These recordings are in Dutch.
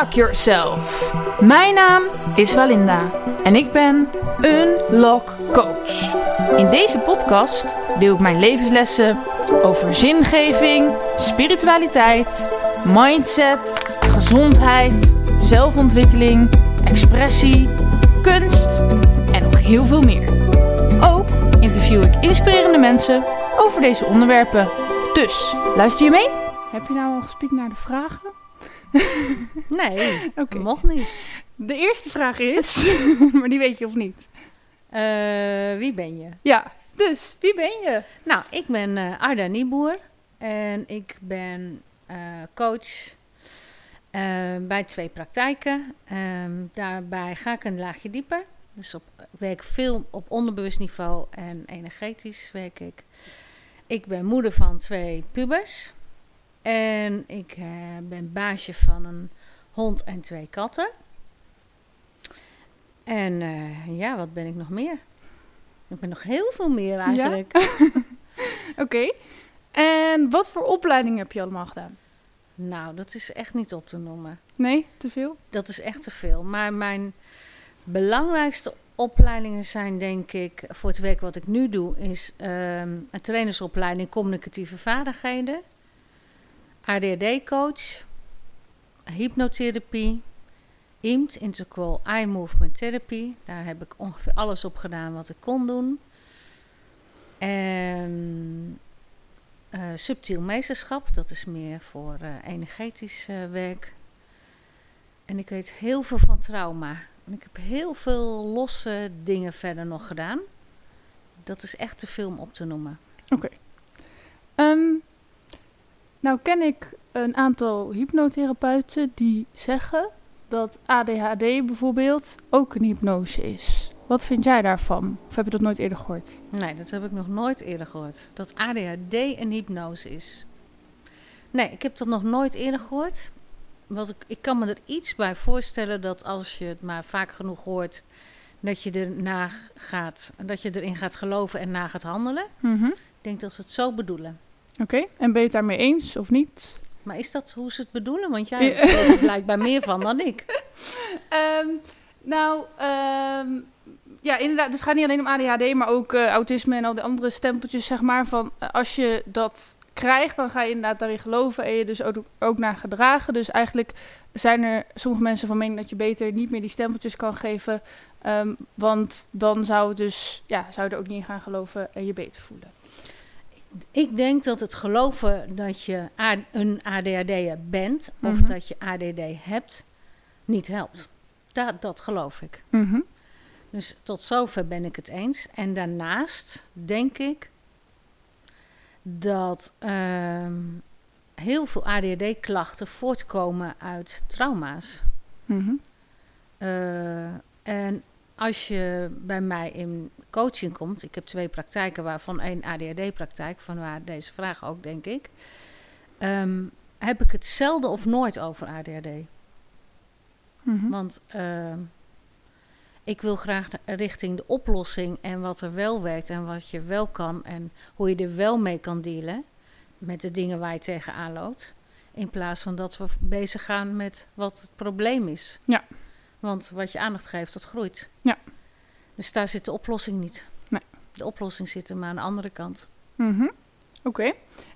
Unlock Yourself. Mijn naam is Walinda en ik ben Unlock Coach. In deze podcast deel ik mijn levenslessen over zingeving, spiritualiteit, mindset, gezondheid, zelfontwikkeling, expressie, kunst en nog heel veel meer. Ook interview ik inspirerende mensen over deze onderwerpen. Dus, luister je mee? Heb je nou al gespiekt naar de vragen? Nee, Oké. mocht niet. De eerste vraag is, maar die weet je of niet. Eh, wie ben je? Ja, dus wie ben je? Nou, ik ben eh, Arda Nieboer en ik ben eh, coach bij twee praktijken. Ehm, daarbij ga ik een laagje dieper. Dus op, ik werk veel op onderbewust niveau en energetisch werk ik. Ik ben moeder van twee pubers. En ik eh, ben baasje van een hond en twee katten. En eh, ja, wat ben ik nog meer? Ik ben nog heel veel meer eigenlijk. Oké. En wat voor opleiding heb je allemaal gedaan? Nou, dat is echt niet op te noemen. Nee, te veel? Dat is echt te veel. Maar mijn belangrijkste opleidingen zijn, denk ik, voor het werk wat ik nu doe, is ehm, een trainersopleiding communicatieve vaardigheden, ADHD-coach, hypnotherapie, IMT, Integral Eye Movement Therapy. Daar heb ik ongeveer alles op gedaan wat ik kon doen. En eh, subtiel meesterschap, dat is meer voor eh, energetisch eh, werk. En ik weet heel veel van trauma. En ik heb heel veel losse dingen verder nog gedaan. Dat is echt te veel om op te noemen. Ehm, nou ken ik een aantal hypnotherapeuten die zeggen dat ADHD bijvoorbeeld ook een hypnose is. Wat vind jij daarvan? Of heb je dat nooit eerder gehoord? Nee, dat heb ik nog nooit eerder gehoord. Dat ADHD een hypnose is. Nee, ik heb dat nog nooit eerder gehoord. Wat ik, ik kan me er iets bij voorstellen dat als je het maar vaak genoeg hoort, dat je, erna gaat, dat je erin gaat geloven en na gaat handelen. Mhm. Ik denk dat ze het zo bedoelen. Oké, en ben je het daarmee eens of niet? Maar is dat hoe ze het bedoelen? Want jij weet er blijkbaar meer van dan ik. Ehm, nou, ehm, ja, inderdaad. Dus het gaat niet alleen om ADHD, maar ook eh, autisme en al die andere stempeltjes, zeg maar. Van eh, als je dat krijgt, dan ga je inderdaad daarin geloven en je dus ook, ook naar gedragen. Dus eigenlijk zijn er sommige mensen van mening dat je beter niet meer die stempeltjes kan geven. ehm, want dan zou het dus, ja, zou je er ook niet in gaan geloven en je beter voelen. Ik denk dat het geloven dat je een ADHD'er bent of Mhm. dat je ADD hebt, niet helpt. Dat, dat geloof ik. Mhm. Dus tot zover ben ik het eens. En daarnaast denk ik dat ehm, heel veel ADHD-klachten voortkomen uit trauma's. Mhm. Eh, en als je bij mij in coaching komt, ik heb twee praktijken, waarvan één ADHD-praktijk, vanwaar deze vraag ook, denk ik. ehm, heb ik het zelden of nooit over ADHD. Mhm. Want ehm, ik wil graag richting de oplossing en wat er wel werkt en wat je wel kan en hoe je er wel mee kan dealen met de dingen waar je tegenaan loopt. In plaats van dat we bezig gaan met wat het probleem is. Ja. Want wat je aandacht geeft, dat groeit. Ja. Dus daar zit de oplossing niet. Nee. De oplossing zit er maar aan de andere kant. Mhm. Oké.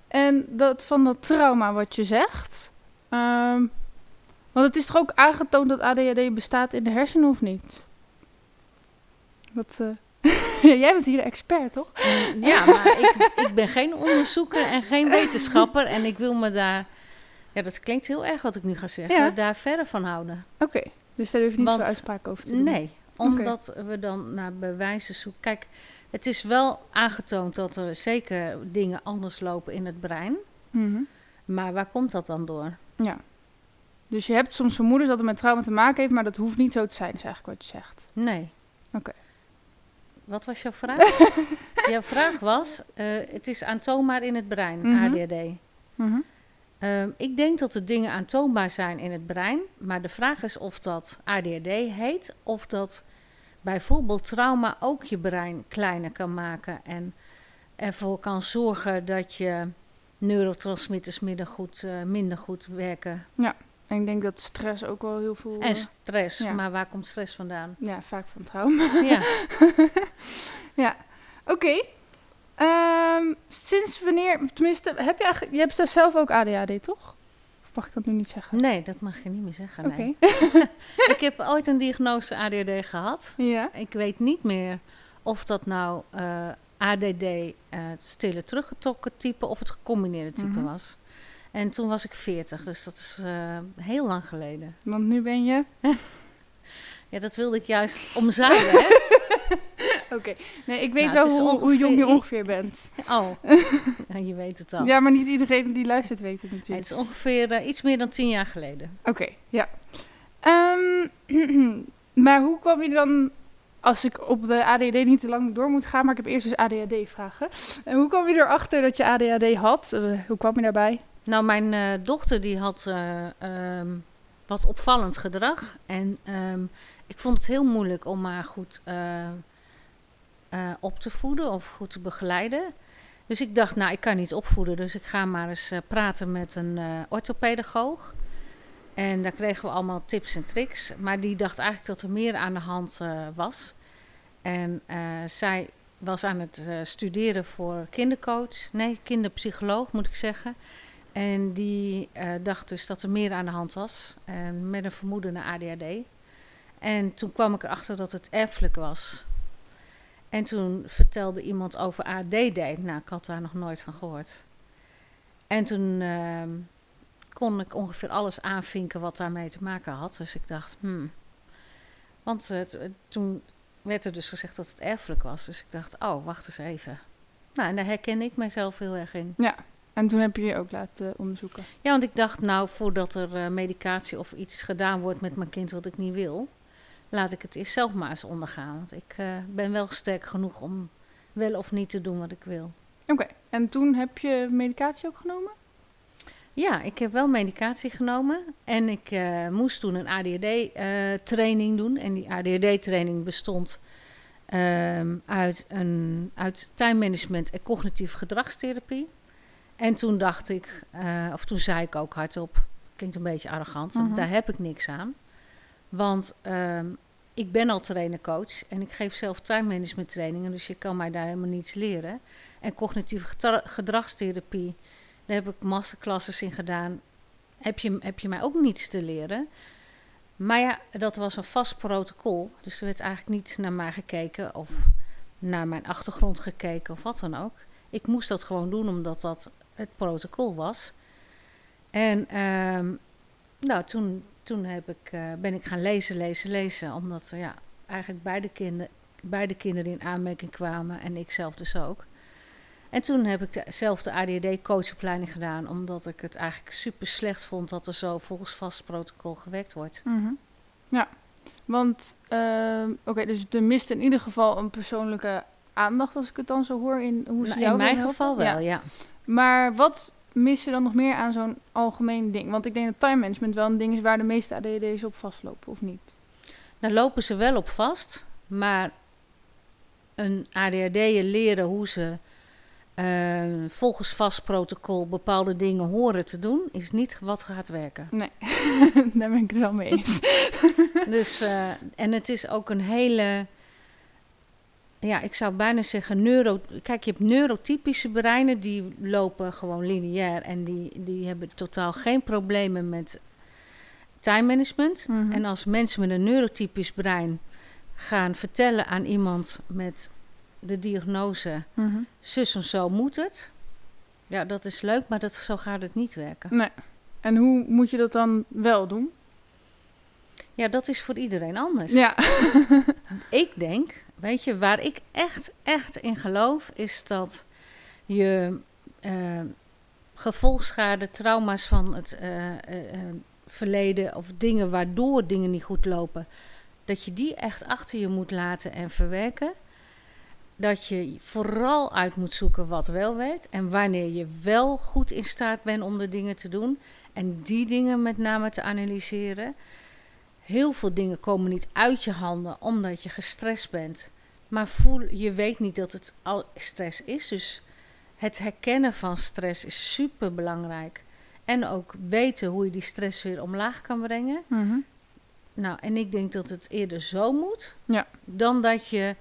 En dat van dat trauma wat je zegt. ehm, want het is toch ook aangetoond dat ADHD bestaat in de hersenen of niet? Wat, eh, Jij bent hier de expert, toch? Ja, maar ik, ik ben geen onderzoeker en geen wetenschapper. En ik wil me daar, ja, dat klinkt heel erg wat ik nu ga zeggen, Ja. daar verder van houden. Oké. Dus daar durf je niet veel uitspraak over te doen. Nee, omdat we dan naar bewijzen zoeken. Kijk, het is wel aangetoond dat er zeker dingen anders lopen in het brein. Mhm. Maar waar komt dat dan door? Ja. Dus je hebt soms vermoedens dat het met trauma te maken heeft, maar dat hoeft niet zo te zijn, is eigenlijk wat je zegt. Nee. Oké. Wat was jouw vraag? jouw vraag was, eh, het is aantoonbaar in het brein. ADHD. Mhm. Ehm, ik denk dat de dingen aantoonbaar zijn in het brein, maar de vraag is of dat ADHD heet of dat bijvoorbeeld trauma ook je brein kleiner kan maken en ervoor kan zorgen dat je neurotransmitters minder goed, eh, minder goed werken. Ja. En ik denk dat stress ook wel heel veel... En eh, stress. ja. Maar waar komt stress vandaan? ja, vaak van trauma. ja. ja, oké. Ehm, sinds wanneer... Tenminste, heb je eigenlijk... Je hebt zelf ook ADHD, toch? Of mag ik dat nu niet zeggen? Nee, dat mag je niet meer zeggen. Oké. Nee. ik heb ooit een diagnose ADHD gehad. ja. Ik weet niet meer of dat nou eh, ADD, eh, het stille teruggetrokken type, of het gecombineerde type Mhm. was. En toen was ik 40, dus dat is eh, heel lang geleden. Want nu ben je... Ja, dat wilde ik juist omzeilen, Oké. Nee, ik weet Nou, wel hoe, hoe jong je ongeveer- bent. Oh, ja, je weet het al. Ja, maar niet iedereen die luistert weet het natuurlijk. het is ongeveer eh, iets meer dan tien jaar geleden. Oké, ja. Ehm, maar hoe kwam je dan, als ik op de ADHD niet te lang door moet gaan, maar ik heb eerst dus ADHD-vragen. En hoe kwam je erachter dat je ADHD had? Eh, hoe kwam je daarbij? Nou, mijn eh, dochter die had eh, ehm, wat opvallend gedrag. En ehm, ik vond het heel moeilijk om haar goed eh, op te voeden of goed te begeleiden. Dus ik dacht, nou, ik kan niet opvoeden. Dus ik ga maar eens eh, praten met een eh orthopedagoog. En daar kregen we allemaal tips en tricks. Maar die dacht eigenlijk dat er meer aan de hand was. En zij was aan het studeren voor kindercoach. Nee, kinderpsycholoog moet ik zeggen. En die dacht dus dat er meer aan de hand was. En met een vermoeden naar ADHD. En toen kwam ik erachter dat het erfelijk was. En toen vertelde iemand over ADD. Nou, ik had daar nog nooit van gehoord. En toen ehm, kon ik ongeveer alles aanvinken wat daarmee te maken had. Dus ik dacht, hmm. Want het, het- toen werd er dus gezegd dat het erfelijk was. Dus ik dacht, oh, wacht eens even. Nou, en daar herkende ik mezelf heel erg in. En toen heb je je ook laten onderzoeken. Ja, want ik dacht, nou, voordat er eh, medicatie of iets gedaan wordt met mijn kind wat ik niet wil, laat ik het eerst zelf maar eens ondergaan. Want ik eh, ben wel sterk genoeg om wel of niet te doen wat ik wil. Oké, en toen heb je medicatie ook genomen? Ja, ik heb wel medicatie genomen en ik eh, moest toen een ADHD-training doen. En die ADHD-training bestond ehm, uit, een, uit time management en cognitieve gedragstherapie. En toen dacht ik, eh, of toen zei ik ook hardop, klinkt een beetje arrogant, Mhm. daar heb ik niks aan. Want ehm, ik ben al trainercoach en ik geef zelf time management trainingen, dus je kan mij daar helemaal niets leren. En cognitieve gedra- gedragstherapie, daar heb ik masterclasses in gedaan. Heb je, heb je mij ook niets te leren? Maar ja, dat was een vast protocol. Dus er werd eigenlijk niet naar mij gekeken of naar mijn achtergrond gekeken of wat dan ook. Ik moest dat gewoon doen omdat dat het protocol was. En ehm, nou, toen, toen heb ik, eh, ben ik gaan lezen, lezen, lezen. Omdat eh, ja, eigenlijk beide, kinder, beide kinderen in aanmerking kwamen en ik zelf dus ook. En toen heb ik de, zelf de ADHD-coachopleiding gedaan, omdat ik het eigenlijk super slecht vond dat er zo volgens vast protocol gewerkt wordt. Ja, want ehm, oké, dus er mist in ieder geval een persoonlijke aandacht als ik het dan zo hoor in hoe ze Nou, jou in mijn geval wel, Ja. ja. Maar wat mis je dan nog meer aan zo'n algemeen ding? Want ik denk dat time management wel een ding is waar de meeste ADHD's op vastlopen, of niet? Daar lopen ze wel op vast, maar een ADHD'er leren hoe ze eh, volgens vast protocol bepaalde dingen horen te doen, is niet wat gaat werken. Nee, daar ben ik het wel mee eens. Dus, eh, en het is ook een hele, ja, ik zou bijna zeggen, neuro. Kijk, je hebt neurotypische breinen die lopen gewoon lineair en die, die hebben totaal geen problemen met time management. Mhm. En als mensen met een neurotypisch brein gaan vertellen aan iemand met de diagnose, Mhm. zus en zo moet het. Ja, dat is leuk, maar dat, zo gaat het niet werken. Nee. En hoe moet je dat dan wel doen? Ja, dat is voor iedereen anders. Ja. Ik denk, weet je, waar ik echt, echt in geloof, is dat je eh, gevolgschade, trauma's van het eh, eh, verleden of dingen waardoor dingen niet goed lopen, dat je die echt achter je moet laten en verwerken. Dat je vooral uit moet zoeken wat wel weet en wanneer je wel goed in staat bent om de dingen te doen en die dingen met name te analyseren. Heel veel dingen komen niet uit je handen omdat je gestrest bent. Maar voel, je weet niet dat het al stress is. Dus het herkennen van stress is super belangrijk. En ook weten hoe je die stress weer omlaag kan brengen. Mhm. Nou, en ik denk dat het eerder zo moet. Ja. Dan dat je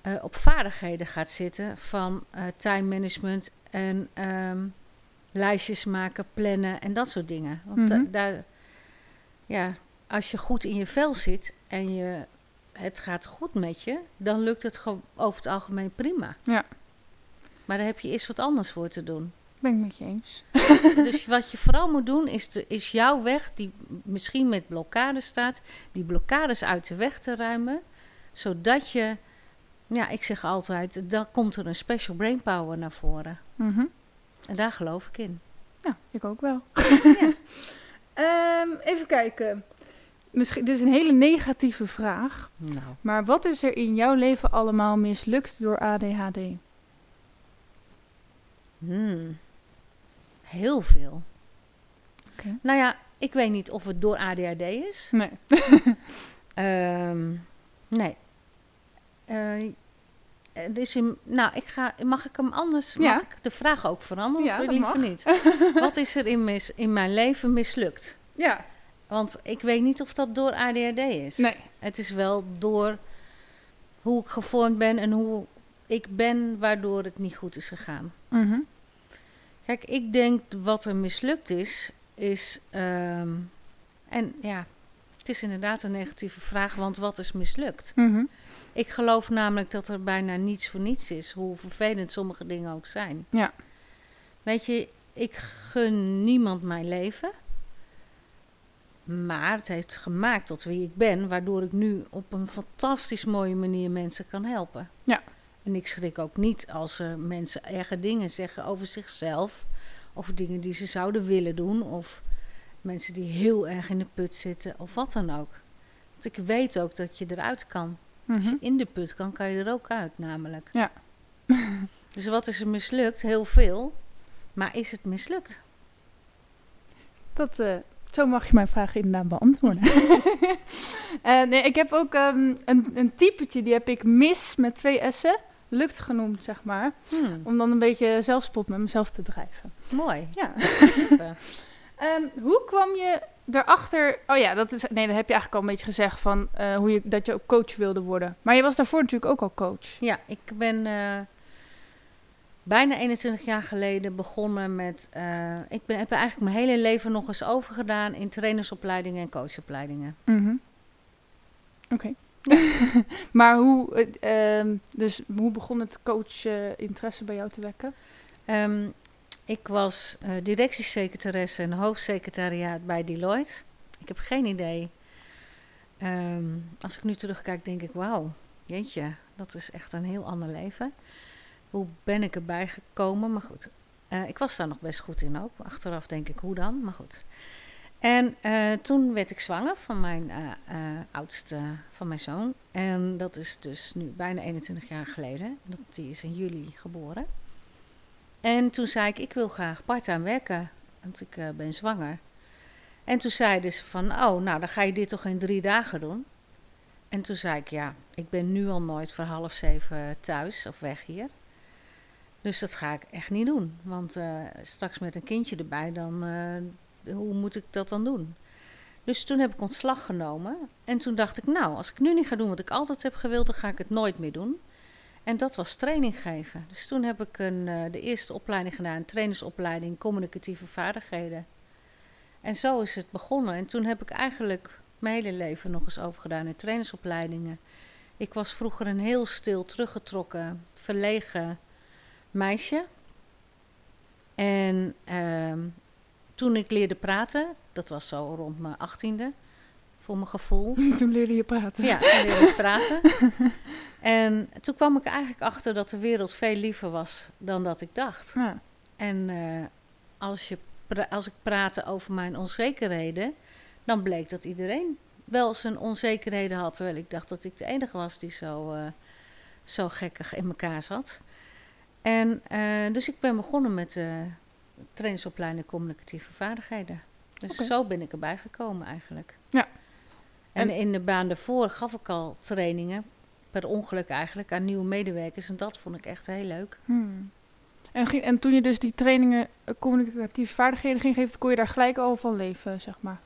eh, op vaardigheden gaat zitten van eh time management en ehm, lijstjes maken, plannen en dat soort dingen. Want da- Mhm. daar, ja, als je goed in je vel zit en je, het gaat goed met je, dan lukt het over het algemeen prima. Ja. Maar daar heb je eerst wat anders voor te doen. Ben ik met je eens. Dus wat je vooral moet doen, is, de, is jouw weg, die misschien met blokkades staat, die blokkades uit de weg te ruimen. Zodat je, ja, ik zeg altijd, dan komt er een special brain power naar voren. Mhm. En daar geloof ik in. Ja, ik ook wel. Ja. Ehm, even kijken. Misschien, dit is een hele negatieve vraag. Nou, Maar wat is er in jouw leven allemaal mislukt door ADHD? hmm, heel veel. Nou ja, ik weet niet of het door ADHD is. Nee. Ehm, nee. Er is in, nou, ik ga, mag ik hem anders, Ja. mag ik de vraag ook veranderen Ja, of liever niet? Wat is er in, mis, in mijn leven mislukt? Ja. Want ik weet niet of dat door ADHD is. Nee. Het is wel door hoe ik gevormd ben en hoe ik ben, waardoor het niet goed is gegaan. Mhm. Kijk, ik denk wat er mislukt is, is. ehm, en ja, het is inderdaad een negatieve vraag, want wat is mislukt? Mhm. Ik geloof namelijk dat er bijna niets voor niets is, hoe vervelend sommige dingen ook zijn. Ja. Weet je, ik gun niemand mijn leven. Maar het heeft gemaakt tot wie ik ben, waardoor ik nu op een fantastisch mooie manier mensen kan helpen. Ja. En ik schrik ook niet als er mensen erge dingen zeggen over zichzelf, over dingen die ze zouden willen doen, of mensen die heel erg in de put zitten, of wat dan ook. Want ik weet ook dat je eruit kan. Als Mhm. je in de put kan, kan je er ook uit, namelijk. Ja. dus wat is er mislukt? Heel veel. Maar is het mislukt? Dat, eh, zo mag je mijn vraag inderdaad beantwoorden. Eh, nee, ik heb ook ehm, een, een typetje, die heb ik mis met twee S'en. Lukt genoemd, zeg maar. Hmm, Om dan een beetje zelfspot met mezelf te drijven. mooi. Ja. Ehm, hoe kwam je erachter? Oh ja, dat is. Nee, dat heb je eigenlijk al een beetje gezegd van eh, hoe je dat je ook coach wilde worden. Maar je was daarvoor natuurlijk ook al coach. Ja, ik ben eh, bijna 21 jaar geleden begonnen met. eh, ik ben, heb eigenlijk mijn hele leven nog eens overgedaan in trainersopleidingen en coachopleidingen. Mhm. Oké. maar hoe, eh, ehm, dus hoe begon het coach eh, interesse bij jou te wekken? Ehm, ik was eh directiesecretaresse en hoofdsecretariaat bij Deloitte. Ik heb geen idee. Ehm, als ik nu terugkijk, denk ik: wauw, jeetje, dat is echt een heel ander leven. Hoe ben ik erbij gekomen? Maar goed, eh, ik was daar nog best goed in ook. Achteraf denk ik: hoe dan? Maar goed. En eh, toen werd ik zwanger van mijn eh, oudste, van mijn zoon. En dat is dus nu bijna 21 jaar geleden. Dat, die is in juli geboren. En toen zei ik, ik wil graag part-time werken, want ik ben zwanger. En toen zeiden ze van, oh, nou dan ga je dit toch in drie dagen doen. En toen zei ik, ja, ik ben nu al nooit voor half zeven thuis of weg hier. Dus dat ga ik echt niet doen. Want eh, straks met een kindje erbij, dan, eh, hoe moet ik dat dan doen? Dus toen heb ik ontslag genomen. En toen dacht ik, nou, als ik nu niet ga doen wat ik altijd heb gewild, dan ga ik het nooit meer doen. En dat was training geven. Dus toen heb ik een, eh, de eerste opleiding gedaan, trainersopleiding communicatieve vaardigheden. En zo is het begonnen. En toen heb ik eigenlijk mijn hele leven nog eens overgedaan in trainersopleidingen. Ik was vroeger een heel stil, teruggetrokken, verlegen meisje. En ehm, toen ik leerde praten, dat was zo rond mijn achttiende, voor mijn gevoel. Toen leerde je praten. Ja, toen leerde ik praten. En toen kwam ik eigenlijk achter dat de wereld veel liever was dan dat ik dacht. Ja. En eh, als, je als ik praatte over mijn onzekerheden, dan bleek dat iedereen wel zijn onzekerheden had. Terwijl ik dacht dat ik de enige was die zo, eh, zo gekkig in elkaar zat. En eh, dus ik ben begonnen met uh, trainingsopleiding communicatieve vaardigheden. Dus zo ben ik erbij gekomen eigenlijk. Ja. En, En- in de baan daarvoor gaf ik al trainingen, per ongeluk eigenlijk, aan nieuwe medewerkers. En dat vond ik echt heel leuk. Hmm. En, ging, en toen je dus die trainingen eh, communicatieve vaardigheden ging geven, kon je daar gelijk al van leven, zeg maar.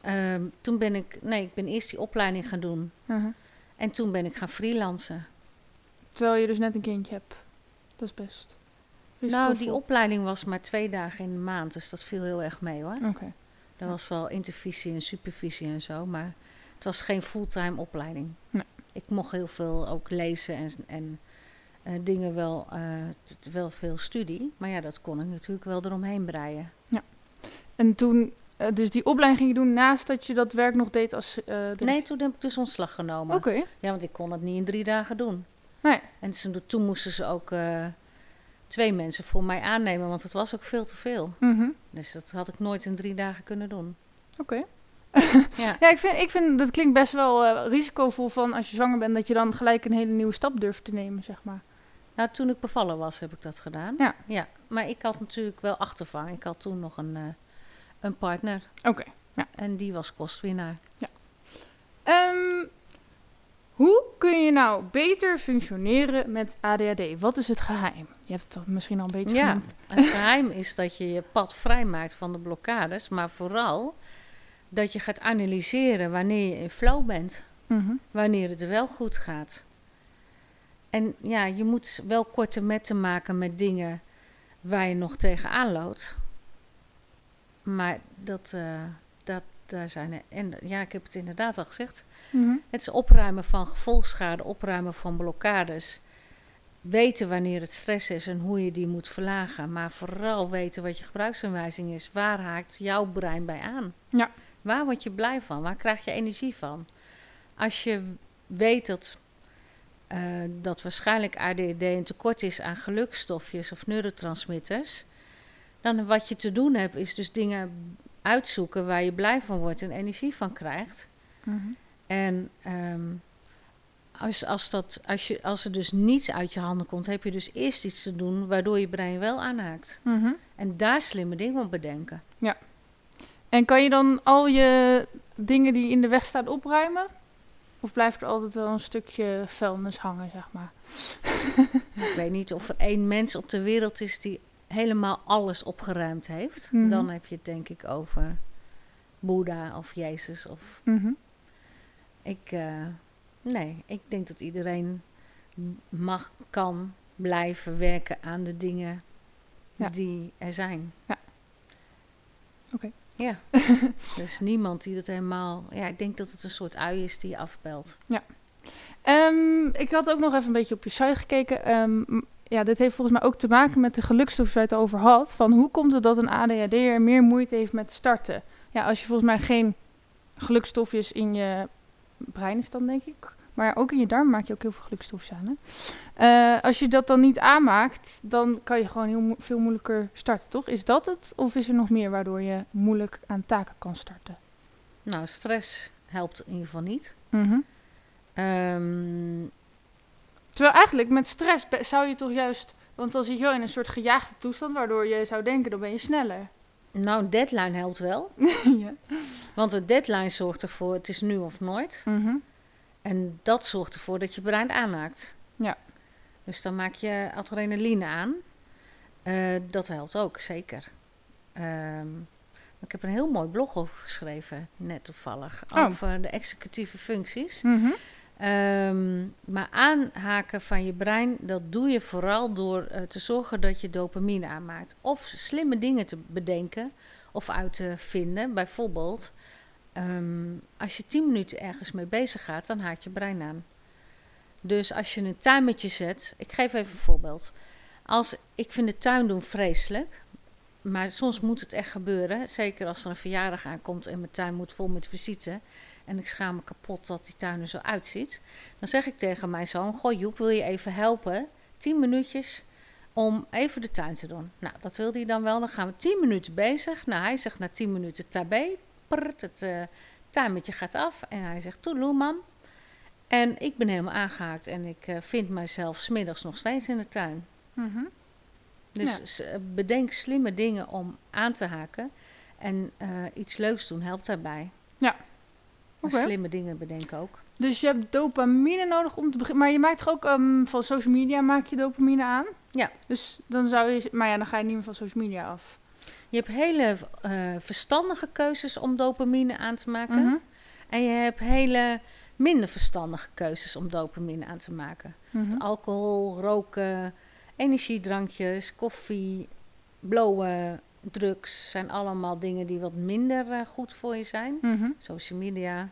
Ehm, toen ben ik, nee, ik ben eerst die opleiding gaan doen. Mhm. En toen ben ik gaan freelancen. Terwijl je dus net een kindje hebt. Dat is best. Nou, die opleiding was maar twee dagen in de maand, dus dat viel heel erg mee hoor. Oké. Er was wel intervisie en supervisie en zo, maar het was geen fulltime opleiding. Nee. Ik mocht heel veel ook lezen en, en eh, dingen wel, eh, wel veel studie. Maar ja, dat kon ik natuurlijk wel eromheen breien. En toen, eh, dus die opleiding ging je doen naast dat je dat werk nog deed als... Nee, toen heb ik dus ontslag genomen. Oké. Ja, want ik kon het niet in drie dagen doen. Nee. En toen, moesten ze ook eh, twee mensen voor mij aannemen, want het was ook veel te veel. Mhm. Dus dat had ik nooit in drie dagen kunnen doen. Oké. Ja. Ja, ik vind, ik vind dat klinkt best wel eh, risicovol van als je zwanger bent, dat je dan gelijk een hele nieuwe stap durft te nemen, zeg maar. Nou, toen ik bevallen was, heb ik dat gedaan. Ja. ja. Maar ik had natuurlijk wel achtervang. Ik had toen nog een, eh, een partner. Oké. En die was kostwinnaar. Ehm, hoe kun je nou beter functioneren met ADHD? Wat is het geheim? Je hebt het misschien al een beetje Ja. genoemd. Het geheim is dat je je pad vrijmaakt van de blokkades. Maar vooral dat je gaat analyseren wanneer je in flow bent. Mhm. Wanneer het wel goed gaat. En ja, je moet wel korte metten maken met dingen waar je nog tegenaan loopt. Maar dat, eh, dat, daar zijn er. En ja, ik heb het inderdaad al gezegd. Mhm. Het is opruimen van gevolgschade, opruimen van blokkades. Weten wanneer het stress is en hoe je die moet verlagen. Maar vooral weten wat je gebruiksaanwijzing is. Waar haakt jouw brein bij aan? Ja. Waar word je blij van? Waar krijg je energie van? Als je weet dat, eh, dat waarschijnlijk ADD een tekort is aan gelukstofjes of neurotransmitters. Dan wat je te doen hebt, is dus dingen uitzoeken waar je blij van wordt en energie van krijgt. Mhm. En ehm, als, als, dat, als, je, als er dus niets uit je handen komt, heb je dus eerst iets te doen waardoor je brein wel aanhaakt. Mhm. En daar slimme dingen op bedenken. En kan je dan al je dingen die in de weg staan opruimen? Of blijft er altijd wel een stukje vuilnis hangen, zeg maar? Ik weet niet of er één mens op de wereld is die helemaal alles opgeruimd heeft. Mhm. Dan heb je het denk ik over Boeddha of Jezus. Of Mhm. ik, eh, nee, ik denk dat iedereen mag, kan blijven werken aan de dingen Ja. die er zijn. Ja. Oké. Ja, er is niemand die dat helemaal... Ja, ik denk dat het een soort ui is die je afbelt. Ehm, ik had ook nog even een beetje op je site gekeken. Ehm, ja, dit heeft volgens mij ook te maken met de gelukstofjes waar het over had. Van hoe komt het dat een ADHD'er meer moeite heeft met starten? Ja, als je volgens mij geen gelukstofjes in je brein is dan, denk ik. Maar ook in je darm maak je ook heel veel gelukstofjes aan. Hè? Eh, als je dat dan niet aanmaakt, dan kan je gewoon heel mo- veel moeilijker starten, toch? Is dat het? Of is er nog meer waardoor je moeilijk aan taken kan starten? Nou, stress helpt in ieder geval niet. Ehm, Terwijl eigenlijk met stress zou je toch juist... Want dan zit je wel in een soort gejaagde toestand... waardoor je zou denken, dan ben je sneller. nou, een deadline helpt wel. ja. Want een deadline zorgt ervoor, het is nu of nooit. Mhm. En dat zorgt ervoor dat je brein aanhaakt. Ja. Dus dan maak je adrenaline aan. Eh, dat helpt ook, zeker. Ehm, ik heb een heel mooi blog over geschreven, net toevallig. Oh. Over de executieve functies. Mhm. Ehm, maar aanhaken van je brein, dat doe je vooral door eh, te zorgen dat je dopamine aanmaakt. Of slimme dingen te bedenken of uit te vinden. Bijvoorbeeld, ehm, als je 10 minuten ergens mee bezig gaat, dan haakt je brein aan. Dus als je een timertje zet, ik geef even een voorbeeld. Als, ik vind de tuin doen vreselijk, maar soms moet het echt gebeuren. Zeker als er een verjaardag aankomt en mijn tuin moet vol met visite. En ik schaam me kapot dat die tuin er zo uitziet. Dan zeg ik tegen mijn zoon: Goh, Joep, wil je even helpen? 10 minuutjes om even de tuin te doen. Nou, dat wil hij dan wel. Dan gaan we 10 minuten bezig. Nou, hij zegt na 10 minuten tabé. Prrt, het uh, tuinmetje gaat af. En hij zegt: Toedeloe, mam. En ik ben helemaal aangehaakt. En ik uh, vind mijzelf smiddags nog steeds in de tuin. Mhm. Dus ja. bedenk slimme dingen om aan te haken. En uh, iets leuks doen helpt daarbij. Ja. Maar Okay. slimme dingen bedenken ook. Dus je hebt dopamine nodig om te beginnen. Maar je maakt toch ook ehm, van social media maak je dopamine aan? Ja. Dus dan zou je... Maar ja, dan ga je niet meer van social media af. Je hebt hele eh, verstandige keuzes om dopamine aan te maken. Mhm. En je hebt hele minder verstandige keuzes om dopamine aan te maken. Mhm. Alcohol, roken, energiedrankjes, koffie, blowen, drugs zijn allemaal dingen die wat minder eh, goed voor je zijn. Mhm. Social media.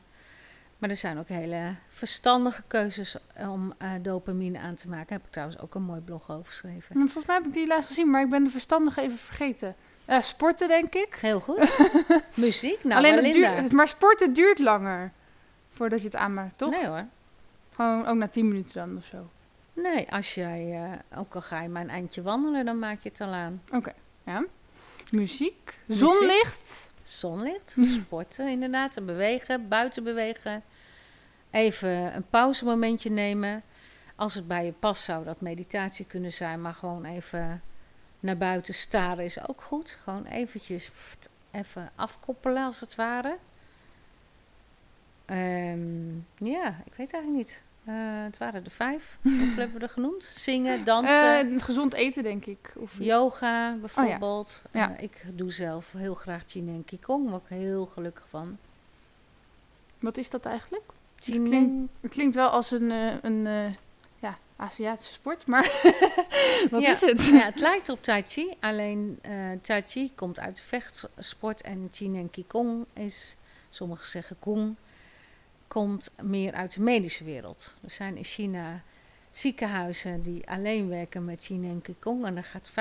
Maar er zijn ook hele verstandige keuzes om eh, dopamine aan te maken. Daar heb ik trouwens ook een mooi blog over geschreven. En Volgens mij heb ik die laatst gezien, maar ik ben de verstandige even vergeten. Eh, sporten, denk ik. Heel goed. Muziek? Nou, Alleen Linda. duurt, maar sporten duurt langer voordat je het aanmaakt, toch? Nee hoor. Gewoon ook na 10 minuten dan of zo. Nee, als jij, ook al ga je maar een eindje wandelen, dan maak je het al aan. Oké, ja. Muziek, zonlicht. Zonlicht, sporten inderdaad, en bewegen, buiten bewegen. Even een pauzemomentje nemen. Als het bij je past zou dat meditatie kunnen zijn, maar gewoon even naar buiten staren is ook goed. Gewoon eventjes even afkoppelen als het ware. Ehm, ja, ik weet eigenlijk niet. Eh, het waren er vijf. Hoeveel hebben we er genoemd? Zingen, dansen. Eh, gezond eten, denk ik. Of, Yoga bijvoorbeeld. Oh Ja. Eh, ik doe zelf heel graag Chin en Qigong, daar word ik heel gelukkig van. Wat is dat eigenlijk? Klinkt- Het klinkt wel als een, eh, een eh, ja, Aziatische sport, maar wat Ja. is het? Ja, het lijkt op Tai Chi, alleen eh Tai Chi komt uit de vechtsport en Chin en Qigong is, sommigen zeggen Kung, komt meer uit de medische wereld. Er zijn in China ziekenhuizen die alleen werken met Chin en Qigong en dan gaat 95%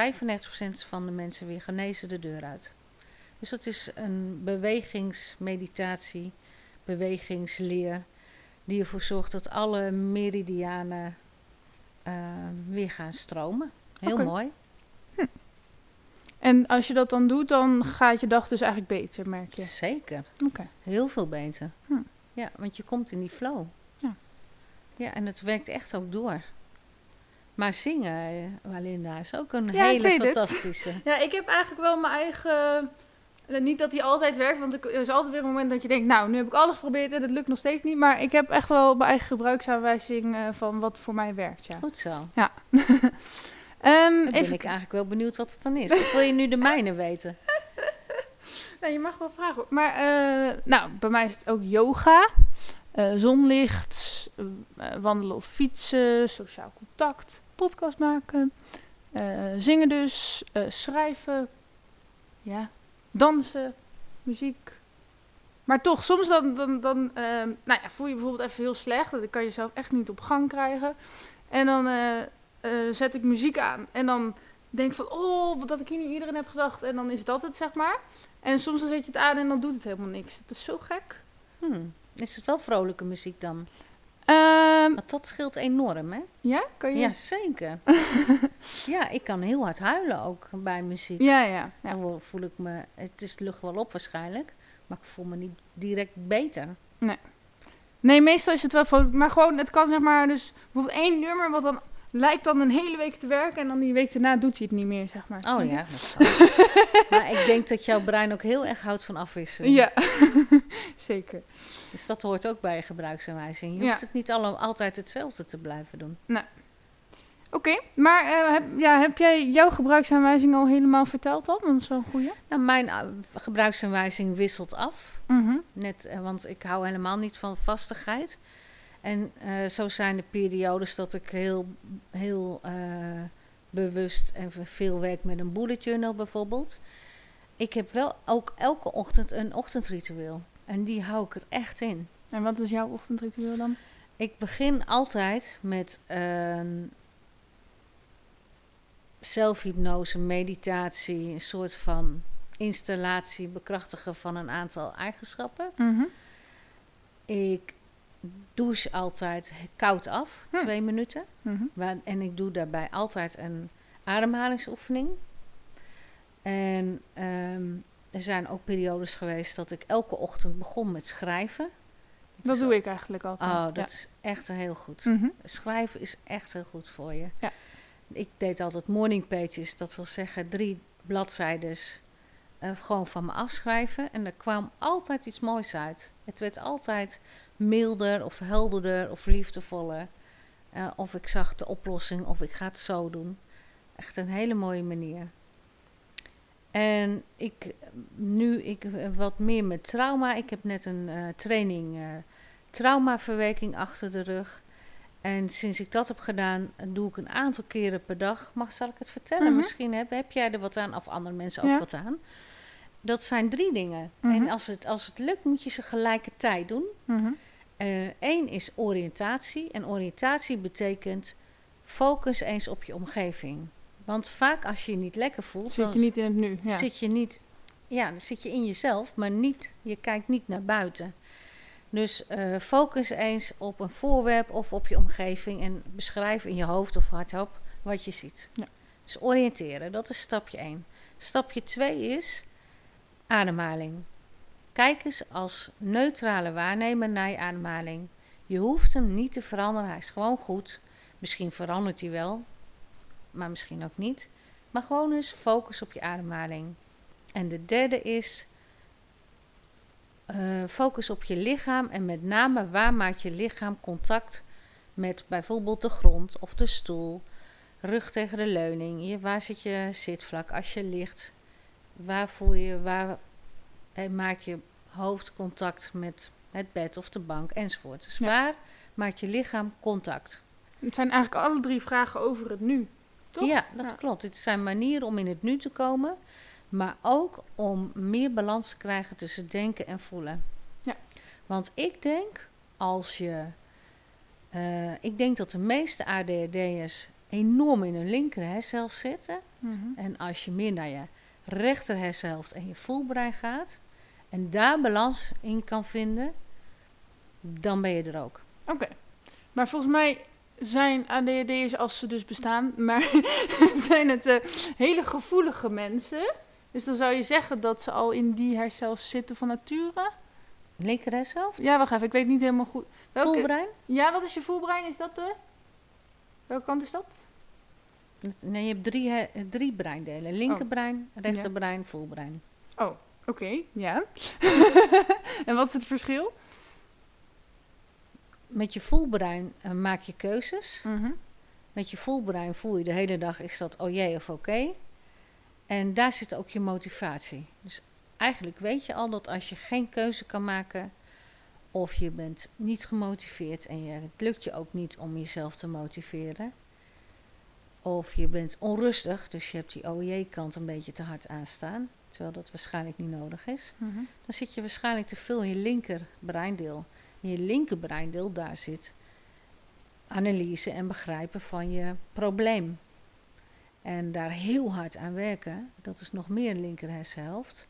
van de mensen weer genezen de deur uit. Dus dat is een bewegingsmeditatie, bewegingsleer, die ervoor zorgt dat alle meridianen eh, weer gaan stromen. Heel mooi. En als je dat dan doet, dan gaat je dag dus eigenlijk beter, merk je. Zeker. Oké. Heel veel beter. Hm. Ja, want je komt in die flow. Ja. Ja, en het werkt echt ook door. Maar zingen, eh, Walinda, is ook een Ja, hele het. fantastische. Ja, ik heb eigenlijk wel mijn eigen... eh, Niet dat die altijd werkt, want er is altijd weer een moment dat je denkt... nou, nu heb ik alles geprobeerd en het lukt nog steeds niet. Maar ik heb echt wel mijn eigen gebruiksaanwijzing eh, van wat voor mij werkt, ja. Goed zo. Ehm, Dan ben even, ik eigenlijk wel benieuwd wat het dan is. Of wil je nu de mijne weten? nou, je mag wel vragen. Maar eh, nou, bij mij is het ook yoga, eh, zonlicht, eh, wandelen of fietsen, sociaal contact, podcast maken, zingen dus, schrijven, ja, dansen, muziek. Maar toch, soms dan, dan, dan ehm, nou ja, voel je bijvoorbeeld even heel slecht. Dan kan je zelf echt niet op gang krijgen. En dan zet ik muziek aan. En dan denk ik van, oh, wat dat ik hier nu iedereen heb gedacht. En dan is dat het, zeg maar. En soms dan zet je het aan en dan doet het helemaal niks. Dat is zo gek. Hmm. Is het wel vrolijke muziek dan? Ehm, Want dat scheelt enorm, hè? ja, kan je? Ja, zeker. ja, ik kan heel hard huilen ook bij muziek. Ja, ja. ja. Dan voel ik me, het is lucht wel op waarschijnlijk, maar ik voel me niet direct beter. Nee, meestal is het wel vrolijk. Maar gewoon, het kan zeg maar, dus bijvoorbeeld één nummer wat dan lijkt dan een hele week te werken. En dan die week daarna doet hij het niet meer, zeg maar. Oh ja, dat kan. maar ik denk dat jouw brein ook heel erg houdt van afwisseling. Ja, zeker. Dus dat hoort ook bij je gebruiksaanwijzing. Je Ja. hoeft het niet alle, altijd hetzelfde te blijven doen. Oké, maar eh, heb, ja, heb jij jouw gebruiksaanwijzing al helemaal verteld dan? Want dat is wel een goeie. Nou, mijn uh, gebruiksaanwijzing wisselt af. Mhm. Net, eh, want ik hou helemaal niet van vastigheid. En eh, zo zijn de periodes dat ik heel, heel eh, bewust en veel werk met een bullet journal bijvoorbeeld. Ik heb wel ook elke ochtend een ochtendritueel. En die hou ik er echt in. En wat is jouw ochtendritueel dan? Ik begin altijd met een zelfhypnose, meditatie, een soort van installatie, bekrachtigen van een aantal eigenschappen. Mhm. Ik douche altijd koud af, Hm. twee minuten. Mhm. Waar, en ik doe daarbij altijd een ademhalingsoefening. En ehm, er zijn ook periodes geweest dat ik elke ochtend begon met schrijven. Dat doe ik eigenlijk altijd. Oh, dat ja. is echt heel goed. Mhm. Schrijven is echt heel goed voor je. Ja. Ik deed altijd morning pages, dat wil zeggen drie bladzijdes eh, gewoon van me afschrijven. En er kwam altijd iets moois uit. Het werd altijd milder of helderder of liefdevoller. Eh, of ik zag de oplossing of ik ga het zo doen. Echt een hele mooie manier. En ik, nu ik eh, wat meer met trauma. Ik heb net een uh, training uh, traumaverwerking achter de rug. En sinds ik dat heb gedaan, doe ik een aantal keren per dag. Mag zal ik het vertellen? Mhm. Misschien heb, heb jij er wat aan, of andere mensen ook Ja. wat aan. Dat zijn drie dingen. Mhm. En als het, als het lukt, moet je ze gelijkertijd doen. Mhm. Eén is oriëntatie. En oriëntatie betekent focus eens op je omgeving. Want vaak als je je niet lekker voelt, Zit je niet in het nu? Ja. zit je niet, ja, dan zit je in jezelf, maar niet, je kijkt niet naar buiten. Dus eh, focus eens op een voorwerp of op je omgeving en beschrijf in je hoofd of hardop wat je ziet. Ja. Dus oriënteren, dat is stapje 1. Stapje 2 is ademhaling. Kijk eens als neutrale waarnemer naar je ademhaling. Je hoeft hem niet te veranderen, hij is gewoon goed. Misschien verandert hij wel, maar misschien ook niet. Maar gewoon eens focus op je ademhaling. En de derde is eh, focus op je lichaam en met name waar maakt je lichaam contact met bijvoorbeeld de grond of de stoel, rug tegen de leuning, je, waar zit je zitvlak als je ligt, waar voel je, waar eh, maakt je hoofd contact met het bed of de bank enzovoort. Dus Ja. waar maakt je lichaam contact? Het zijn eigenlijk alle drie vragen over het nu. Toch? Ja, dat Ja. klopt. Dit zijn manieren om in het nu te komen, maar ook om meer balans te krijgen tussen denken en voelen. Ja. Want ik denk, als je. eh, ik denk dat de meeste ADHD'ers enorm in hun linker hersenhelft zitten. Mhm. En als je meer naar je rechter hersenhelft en je voelbrein gaat, en daar balans in kan vinden, dan ben je er ook. Oké. Maar volgens mij zijn ADHD'ers, als ze dus bestaan, maar zijn het eh, hele gevoelige mensen. Dus dan zou je zeggen dat ze al in die hersenhelft zitten van nature. Linker hersenhelft? Ja, wacht even, ik weet niet helemaal goed. Welke... Voelbrein? Ja, wat is je voelbrein? Is dat de... Welke kant is dat? Nee, je hebt drie, drie breindelen. Linkerbrein, rechterbrein, voelbrein. Oh, oké, ja. en wat is het verschil? Met je voelbrein eh, maak je keuzes. Mhm. Met je voelbrein voel je de hele dag, is dat oh jee of oké? En daar zit ook je motivatie. Dus eigenlijk weet je al dat als je geen keuze kan maken... of je bent niet gemotiveerd en je, het lukt je ook niet om jezelf te motiveren... of je bent onrustig, dus je hebt die OJ-kant een beetje te hard aanstaan... terwijl dat waarschijnlijk niet nodig is... Mhm. dan zit je waarschijnlijk te veel in je linker breindeel. In je linker breindeel, daar zit analyse en begrijpen van je probleem. En daar heel hard aan werken, dat is nog meer linker hersenhelft.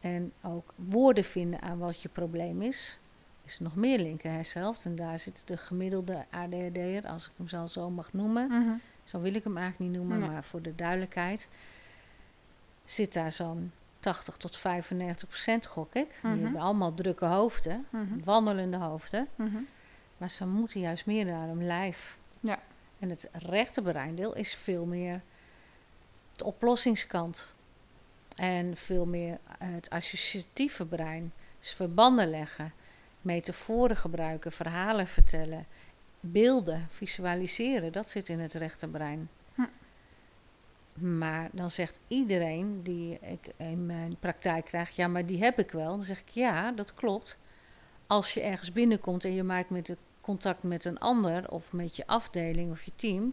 En ook woorden vinden aan wat je probleem is, is nog meer linker hersenhelft. En daar zit de gemiddelde ADHD'er, als ik hem zo, zo mag noemen. Mhm. Zo wil ik hem eigenlijk niet noemen, Nee. maar voor de duidelijkheid zit daar zo'n 80 tot 95 procent, gok ik. Mhm. Die hebben allemaal drukke hoofden, Mhm. wandelende hoofden. Mhm. Maar ze moeten juist meer naar hun lijf. Ja. En het rechterbreindeel is veel meer de oplossingskant. En veel meer het associatieve brein. Dus verbanden leggen, metaforen gebruiken, verhalen vertellen, beelden, visualiseren. Dat zit in het rechterbrein. Maar dan zegt iedereen die ik in mijn praktijk krijg, ja, maar die heb ik wel. Dan zeg ik, ja, dat klopt. Als je ergens binnenkomt en je maakt met de contact met een ander of met je afdeling of je team,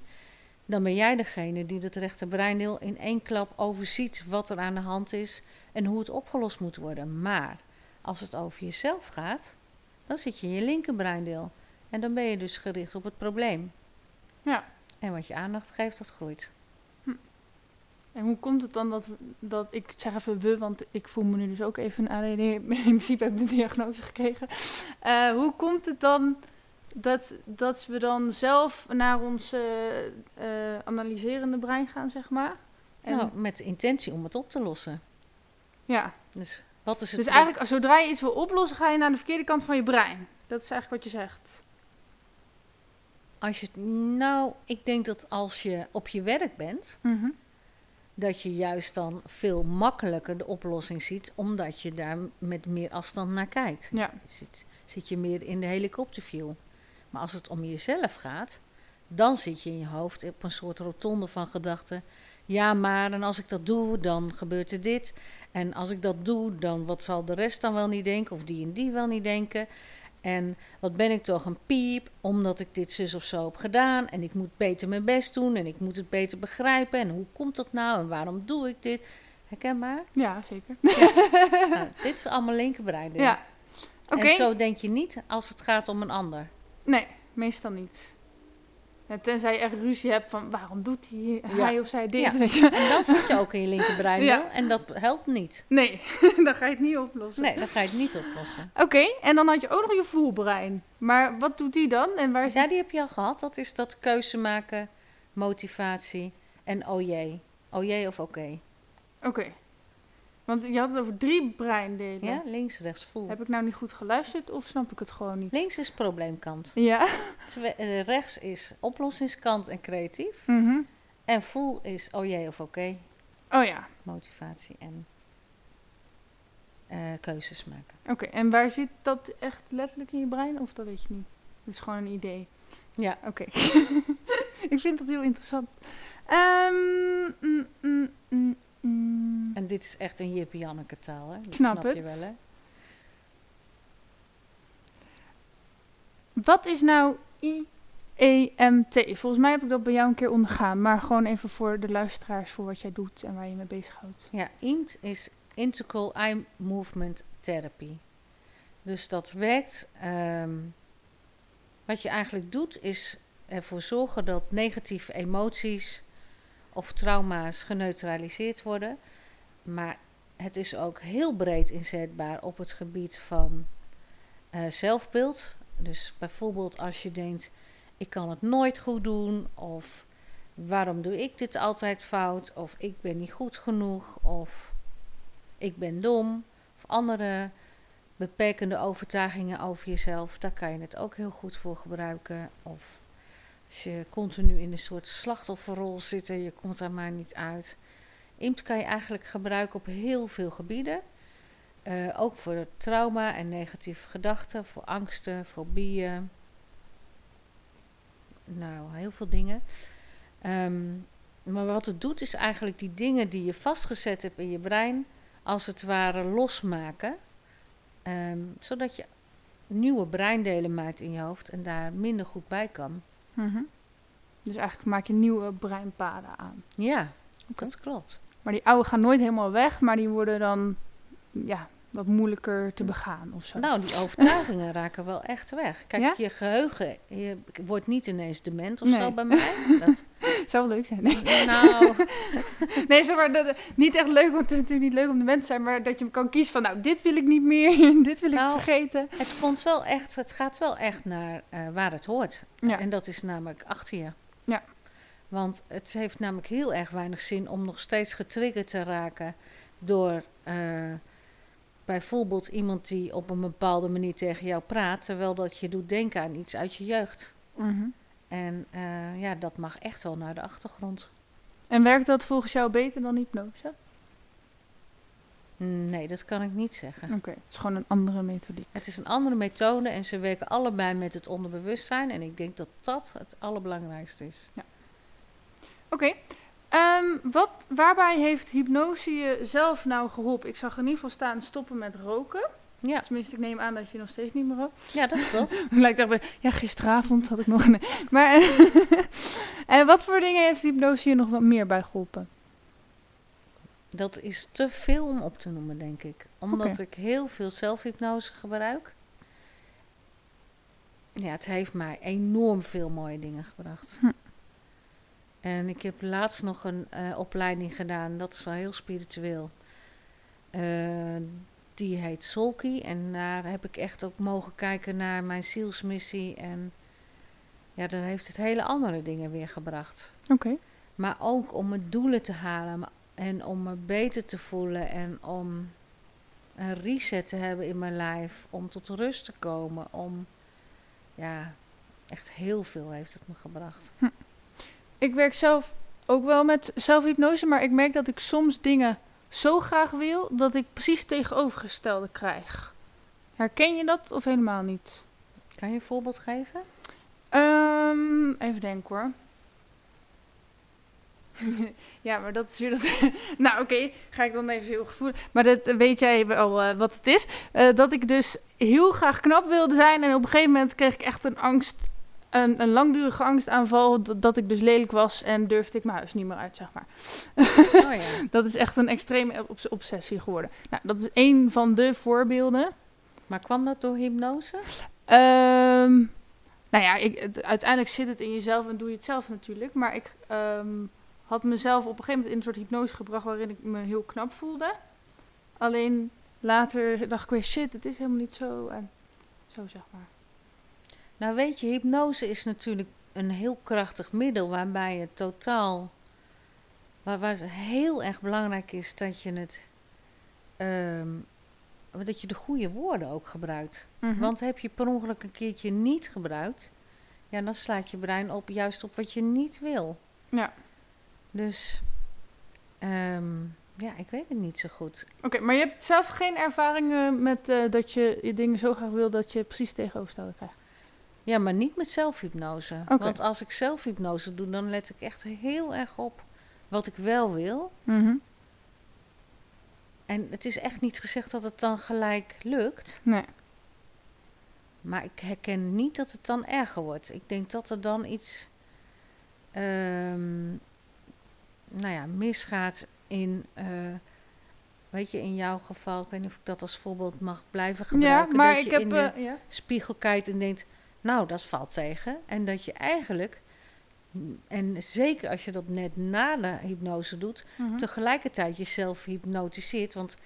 dan ben jij degene die het rechterbreindeel in één klap overziet wat er aan de hand is en hoe het opgelost moet worden. Maar als het over jezelf gaat, dan zit je in je linkerbreindeel en dan ben je dus gericht op het probleem. Ja. En wat je aandacht geeft, dat groeit. En hoe komt het dan dat, dat ik zeg even we, want ik voel me nu dus ook even een ADD. In principe heb ik de diagnose gekregen. Eh, hoe komt het dan dat, dat we dan zelf naar ons eh, analyserende brein gaan, zeg maar? En, Nou, met de intentie om het op te lossen. ja, Dus wat is het? dus eigenlijk zodra je iets wil oplossen, ga je naar de verkeerde kant van je brein. Dat is eigenlijk wat je zegt. Als je, nou, ik denk dat als je op je werk bent, Mhm. Dat je juist dan veel makkelijker de oplossing ziet, omdat je daar met meer afstand naar kijkt. Ja. Zit, zit je meer in de helikopterview. Maar als het om jezelf gaat, dan zit je in je hoofd op een soort rotonde van gedachten. Ja, maar en als ik dat doe, dan gebeurt er dit. En als ik dat doe, dan wat zal de rest dan wel niet denken? Of die en die wel niet denken? En wat ben ik toch een piep, omdat ik dit zus of zo heb gedaan. En ik moet beter mijn best doen en ik moet het beter begrijpen. En hoe komt dat nou en waarom doe ik dit? Herkenbaar? Ja, zeker. nou, dit is allemaal linkerbrein. Ja. En zo denk je niet als het gaat om een ander. Nee, meestal niet. Ja, tenzij je echt ruzie hebt van waarom doet hij, hij of zij dit? Ja. Weet je? En dan zit je ook in je linkerbrein en dat helpt niet. Nee, dan ga je het niet oplossen. Nee, dan ga je het niet oplossen. Oké, en dan had je ook nog je voelbrein. Maar wat doet die dan? En waar is Ja, die heb je al gehad. Dat is dat keuze maken, motivatie en oh jee. Oh jee of oké. Oké. Want je had het over drie breindelen. Ja, links, rechts, voel. Heb ik nou niet goed geluisterd of snap ik het gewoon niet? Links is probleemkant. Ja. Eh, rechts is oplossingskant en creatief. Mhm. En voel is oh jee of oké. Oh ja. Motivatie en eh, keuzes maken. Oké, en waar zit dat echt letterlijk in je brein? Of dat weet je niet? Het is gewoon een idee. Ja, Oké. ik vind dat heel interessant. Ehm, mm, mm, mm, en dit is echt een Jippie Janneke taal, hè? Dat Snap snap je het. wel, hè? Wat is nou IEMT? Volgens mij heb ik dat bij jou een keer ondergaan. Maar gewoon even voor de luisteraars, voor wat jij doet en waar je mee bezighoudt. Ja, IMT is Integral Eye Movement Therapy. Dus dat werkt. ehm, wat je eigenlijk doet, is ervoor zorgen dat negatieve emoties of trauma's geneutraliseerd worden. Maar het is ook heel breed inzetbaar op het gebied van eh, zelfbeeld. Dus bijvoorbeeld als je denkt: ik kan het nooit goed doen, of waarom doe ik dit altijd fout, of ik ben niet goed genoeg, of ik ben dom, of andere beperkende overtuigingen over jezelf, daar kan je het ook heel goed voor gebruiken. Of als je continu in een soort slachtofferrol zit en je komt daar maar niet uit. IMT kan je eigenlijk gebruiken op heel veel gebieden. Eh, ook voor trauma en negatieve gedachten, voor angsten, fobieën. Nou, heel veel dingen. Ehm, maar wat het doet is eigenlijk die dingen die je vastgezet hebt in je brein, als het ware losmaken. Ehm, zodat je nieuwe breindelen maakt in je hoofd en daar minder goed bij kan. Mhm. Dus eigenlijk maak je nieuwe breinpaden aan. Ja, dat klopt. Maar die oude gaan nooit helemaal weg, maar die worden dan ja, wat moeilijker te begaan of zo. Nou, die overtuigingen raken wel echt weg. Kijk, Ja? je geheugen, je wordt niet ineens dement of Nee. zo bij mij. Dat, Zou wel leuk zijn. Nee, nou, nee zeg maar, dat, niet echt leuk, want het is natuurlijk niet leuk om de mens te zijn, maar dat je kan kiezen van, nou, dit wil ik niet meer, dit wil ik Nou, vergeten. het, komt wel echt, het gaat wel echt naar eh, waar het hoort. Ja. En dat is namelijk achter je. Ja. Want het heeft namelijk heel erg weinig zin om nog steeds getriggerd te raken door eh, bijvoorbeeld iemand die op een bepaalde manier tegen jou praat, terwijl dat je doet denken aan iets uit je jeugd. Mhm. En eh, ja, dat mag echt wel naar de achtergrond. En werkt dat volgens jou beter dan hypnose? Nee, dat kan ik niet zeggen. Oké, het is gewoon een andere methodiek. Het is een andere methode en ze werken allebei met het onderbewustzijn. En ik denk dat dat het allerbelangrijkste is. Oké. Ehm, wat, waarbij heeft hypnose je zelf nou geholpen? Ik zag in ieder geval staan stoppen met roken. Ja, Tenminste, ik neem aan dat je nog steeds niet meer rookt. ja dat klopt. Lijkt ja, gisteravond had ik nog een... Maar en wat voor dingen heeft hypnose je nog wat meer bij geholpen? Dat is te veel om op te noemen, denk ik. Omdat ik heel veel zelfhypnose gebruik. Ja, het heeft mij enorm veel mooie dingen gebracht. Hm. En ik heb laatst nog een eh, opleiding gedaan, dat is wel heel spiritueel. Eh, die heet Solki. En daar heb ik echt ook mogen kijken naar mijn zielsmissie. En ja, daar heeft het hele andere dingen weer gebracht. Oké. Maar ook om mijn doelen te halen en om me beter te voelen en om een reset te hebben in mijn lijf, om tot rust te komen, om ja, echt heel veel heeft het me gebracht. Ik werk zelf ook wel met zelfhypnose, maar ik merk dat ik soms dingen zo graag wil dat ik precies het tegenovergestelde krijg. Herken je dat of helemaal niet? Kan je een voorbeeld geven? Ehm, even denken hoor. ja, maar dat is weer dat. nou, oké, ga ik dan even heel gevoelig. Maar dat weet jij wel eh, wat het is. Eh, dat ik dus heel graag knap wilde zijn. En op een gegeven moment kreeg ik echt een angst. Een, een langdurige angstaanval. Dat, ik dus lelijk was en durfde ik mijn huis niet meer uit, zeg maar. Oh ja. dat is echt een extreme obs- obsessie geworden. Nou, dat is één van de voorbeelden. Maar kwam dat door hypnose? Ehm, nou ja, ik, het- uiteindelijk zit het in jezelf en doe je het zelf natuurlijk. Maar ik ehm, had mezelf op een gegeven moment in een soort hypnose gebracht waarin ik me heel knap voelde. Alleen later dacht ik weer, shit, het is helemaal niet zo. En zo zeg maar. Nou weet je, hypnose is natuurlijk een heel krachtig middel waarbij het totaal, waar, waar het heel erg belangrijk is dat je het, ehm, dat je de goede woorden ook gebruikt. Mhm. Want heb je per ongeluk een keertje niet gebruikt, ja, dan slaat je brein op juist op wat je niet wil. Ja. Dus, ehm, ja, ik weet het niet zo goed. Oké, maar je hebt zelf geen ervaringen met eh, dat je je dingen zo graag wil dat je precies tegenovergestelde krijgt. Ja, maar niet met zelfhypnose. Want als ik zelfhypnose doe, dan let ik echt heel erg op wat ik wel wil. Mhm. En het is echt niet gezegd dat het dan gelijk lukt. Nee. Maar ik herken niet dat het dan erger wordt. Ik denk dat er dan iets ehm, nou ja, misgaat in, eh, weet je, in jouw geval. Ik weet niet of ik dat als voorbeeld mag blijven Ja, gebruiken. maar dat ik je heb. in de eh, ja. spiegel kijkt en denkt, nou, dat valt tegen. En dat je eigenlijk, en zeker als je dat net na de hypnose doet, Mhm. tegelijkertijd jezelf hypnotiseert. Want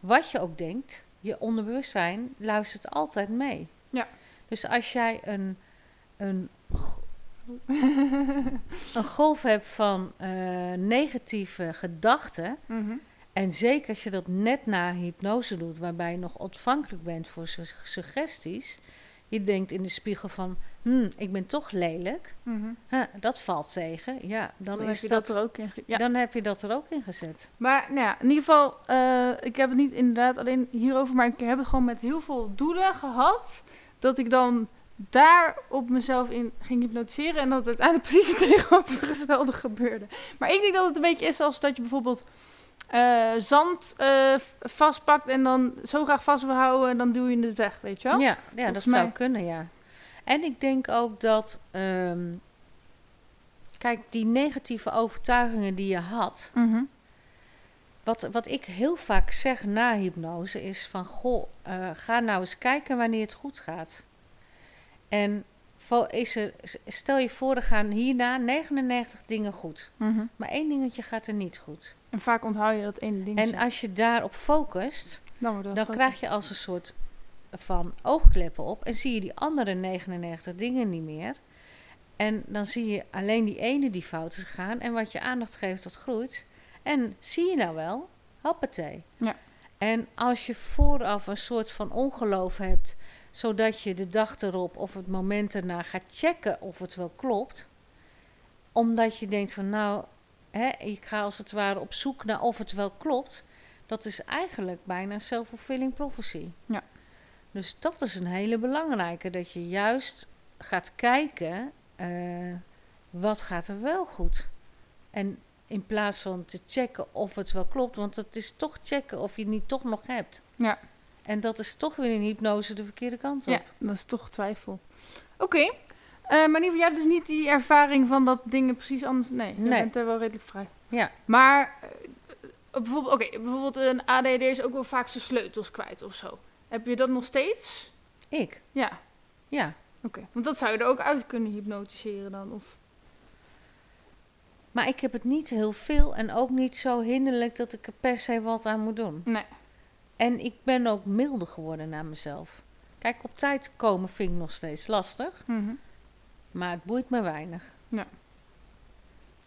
wat je ook denkt, je onderbewustzijn luistert altijd mee. Ja. Dus als jij een, een, een golf hebt van eh, negatieve gedachten, Mhm. en zeker als je dat net na hypnose doet, waarbij je nog ontvankelijk bent voor su- suggesties, je denkt in de spiegel van, hm, ik ben toch lelijk, Mhm. Dat valt tegen, ja, dan, Dan, is heb je dat, dat er ook in. Ja. dan heb je dat er ook in gezet. Maar nou ja, in ieder geval, eh, ik heb het niet inderdaad alleen hierover, maar ik heb het gewoon met heel veel doelen gehad. Dat ik dan daar op mezelf in ging hypnotiseren en dat het uiteindelijk precies het tegenovergestelde gebeurde. Maar ik denk dat het een beetje is als dat je bijvoorbeeld eh, zand eh, vastpakt en dan zo graag vast wil houden en dan duw je het weg, weet je wel? Ja, ja dat zou kunnen, ja. En ik denk ook dat, ehm, kijk, die negatieve overtuigingen die je had, Mhm. wat, wat ik heel vaak zeg na hypnose is van, goh, eh, ga nou eens kijken wanneer het goed gaat. En is er, stel je voor, er gaan hierna 99 dingen goed. Mhm. Maar één dingetje gaat er niet goed. En vaak onthoud je dat ene ding. En als je daarop focust, dan dan groter. krijg je als een soort van oogkleppen op en zie je die andere 99 dingen niet meer. En dan zie je alleen die ene die fout is gegaan en wat je aandacht geeft, dat groeit. En zie je nou wel, hoppatee. Ja. En als je vooraf een soort van ongeloof hebt, zodat je de dag erop of het moment erna gaat checken of het wel klopt, omdat je denkt van nou, hè, ik ga als het ware op zoek naar of het wel klopt, dat is eigenlijk bijna een self-fulfilling prophecy. Ja. Dus dat is een hele belangrijke, dat je juist gaat kijken, eh, wat gaat er wel goed? En in plaats van te checken of het wel klopt, want het is toch checken of je het niet toch nog hebt. Ja. En dat is toch weer in hypnose de verkeerde kant op. Ja, dat is toch twijfel. Oké. Eh, maar in ieder geval, jij hebt dus niet die ervaring van dat dingen precies anders... Nee, je Nee. bent er wel redelijk vrij. Ja. Maar eh, bijvoorbeeld, oké, bijvoorbeeld een ADD is ook wel vaak zijn sleutels kwijt of zo. Heb je dat nog steeds? Ik? Ja, Ja. oké. Want dat zou je er ook uit kunnen hypnotiseren dan. Of... Maar ik heb het niet heel veel en ook niet zo hinderlijk dat ik er per se wat aan moet doen. Nee. En ik ben ook milder geworden naar mezelf. Kijk, op tijd komen vind ik nog steeds lastig, Mhm. maar het boeit me weinig.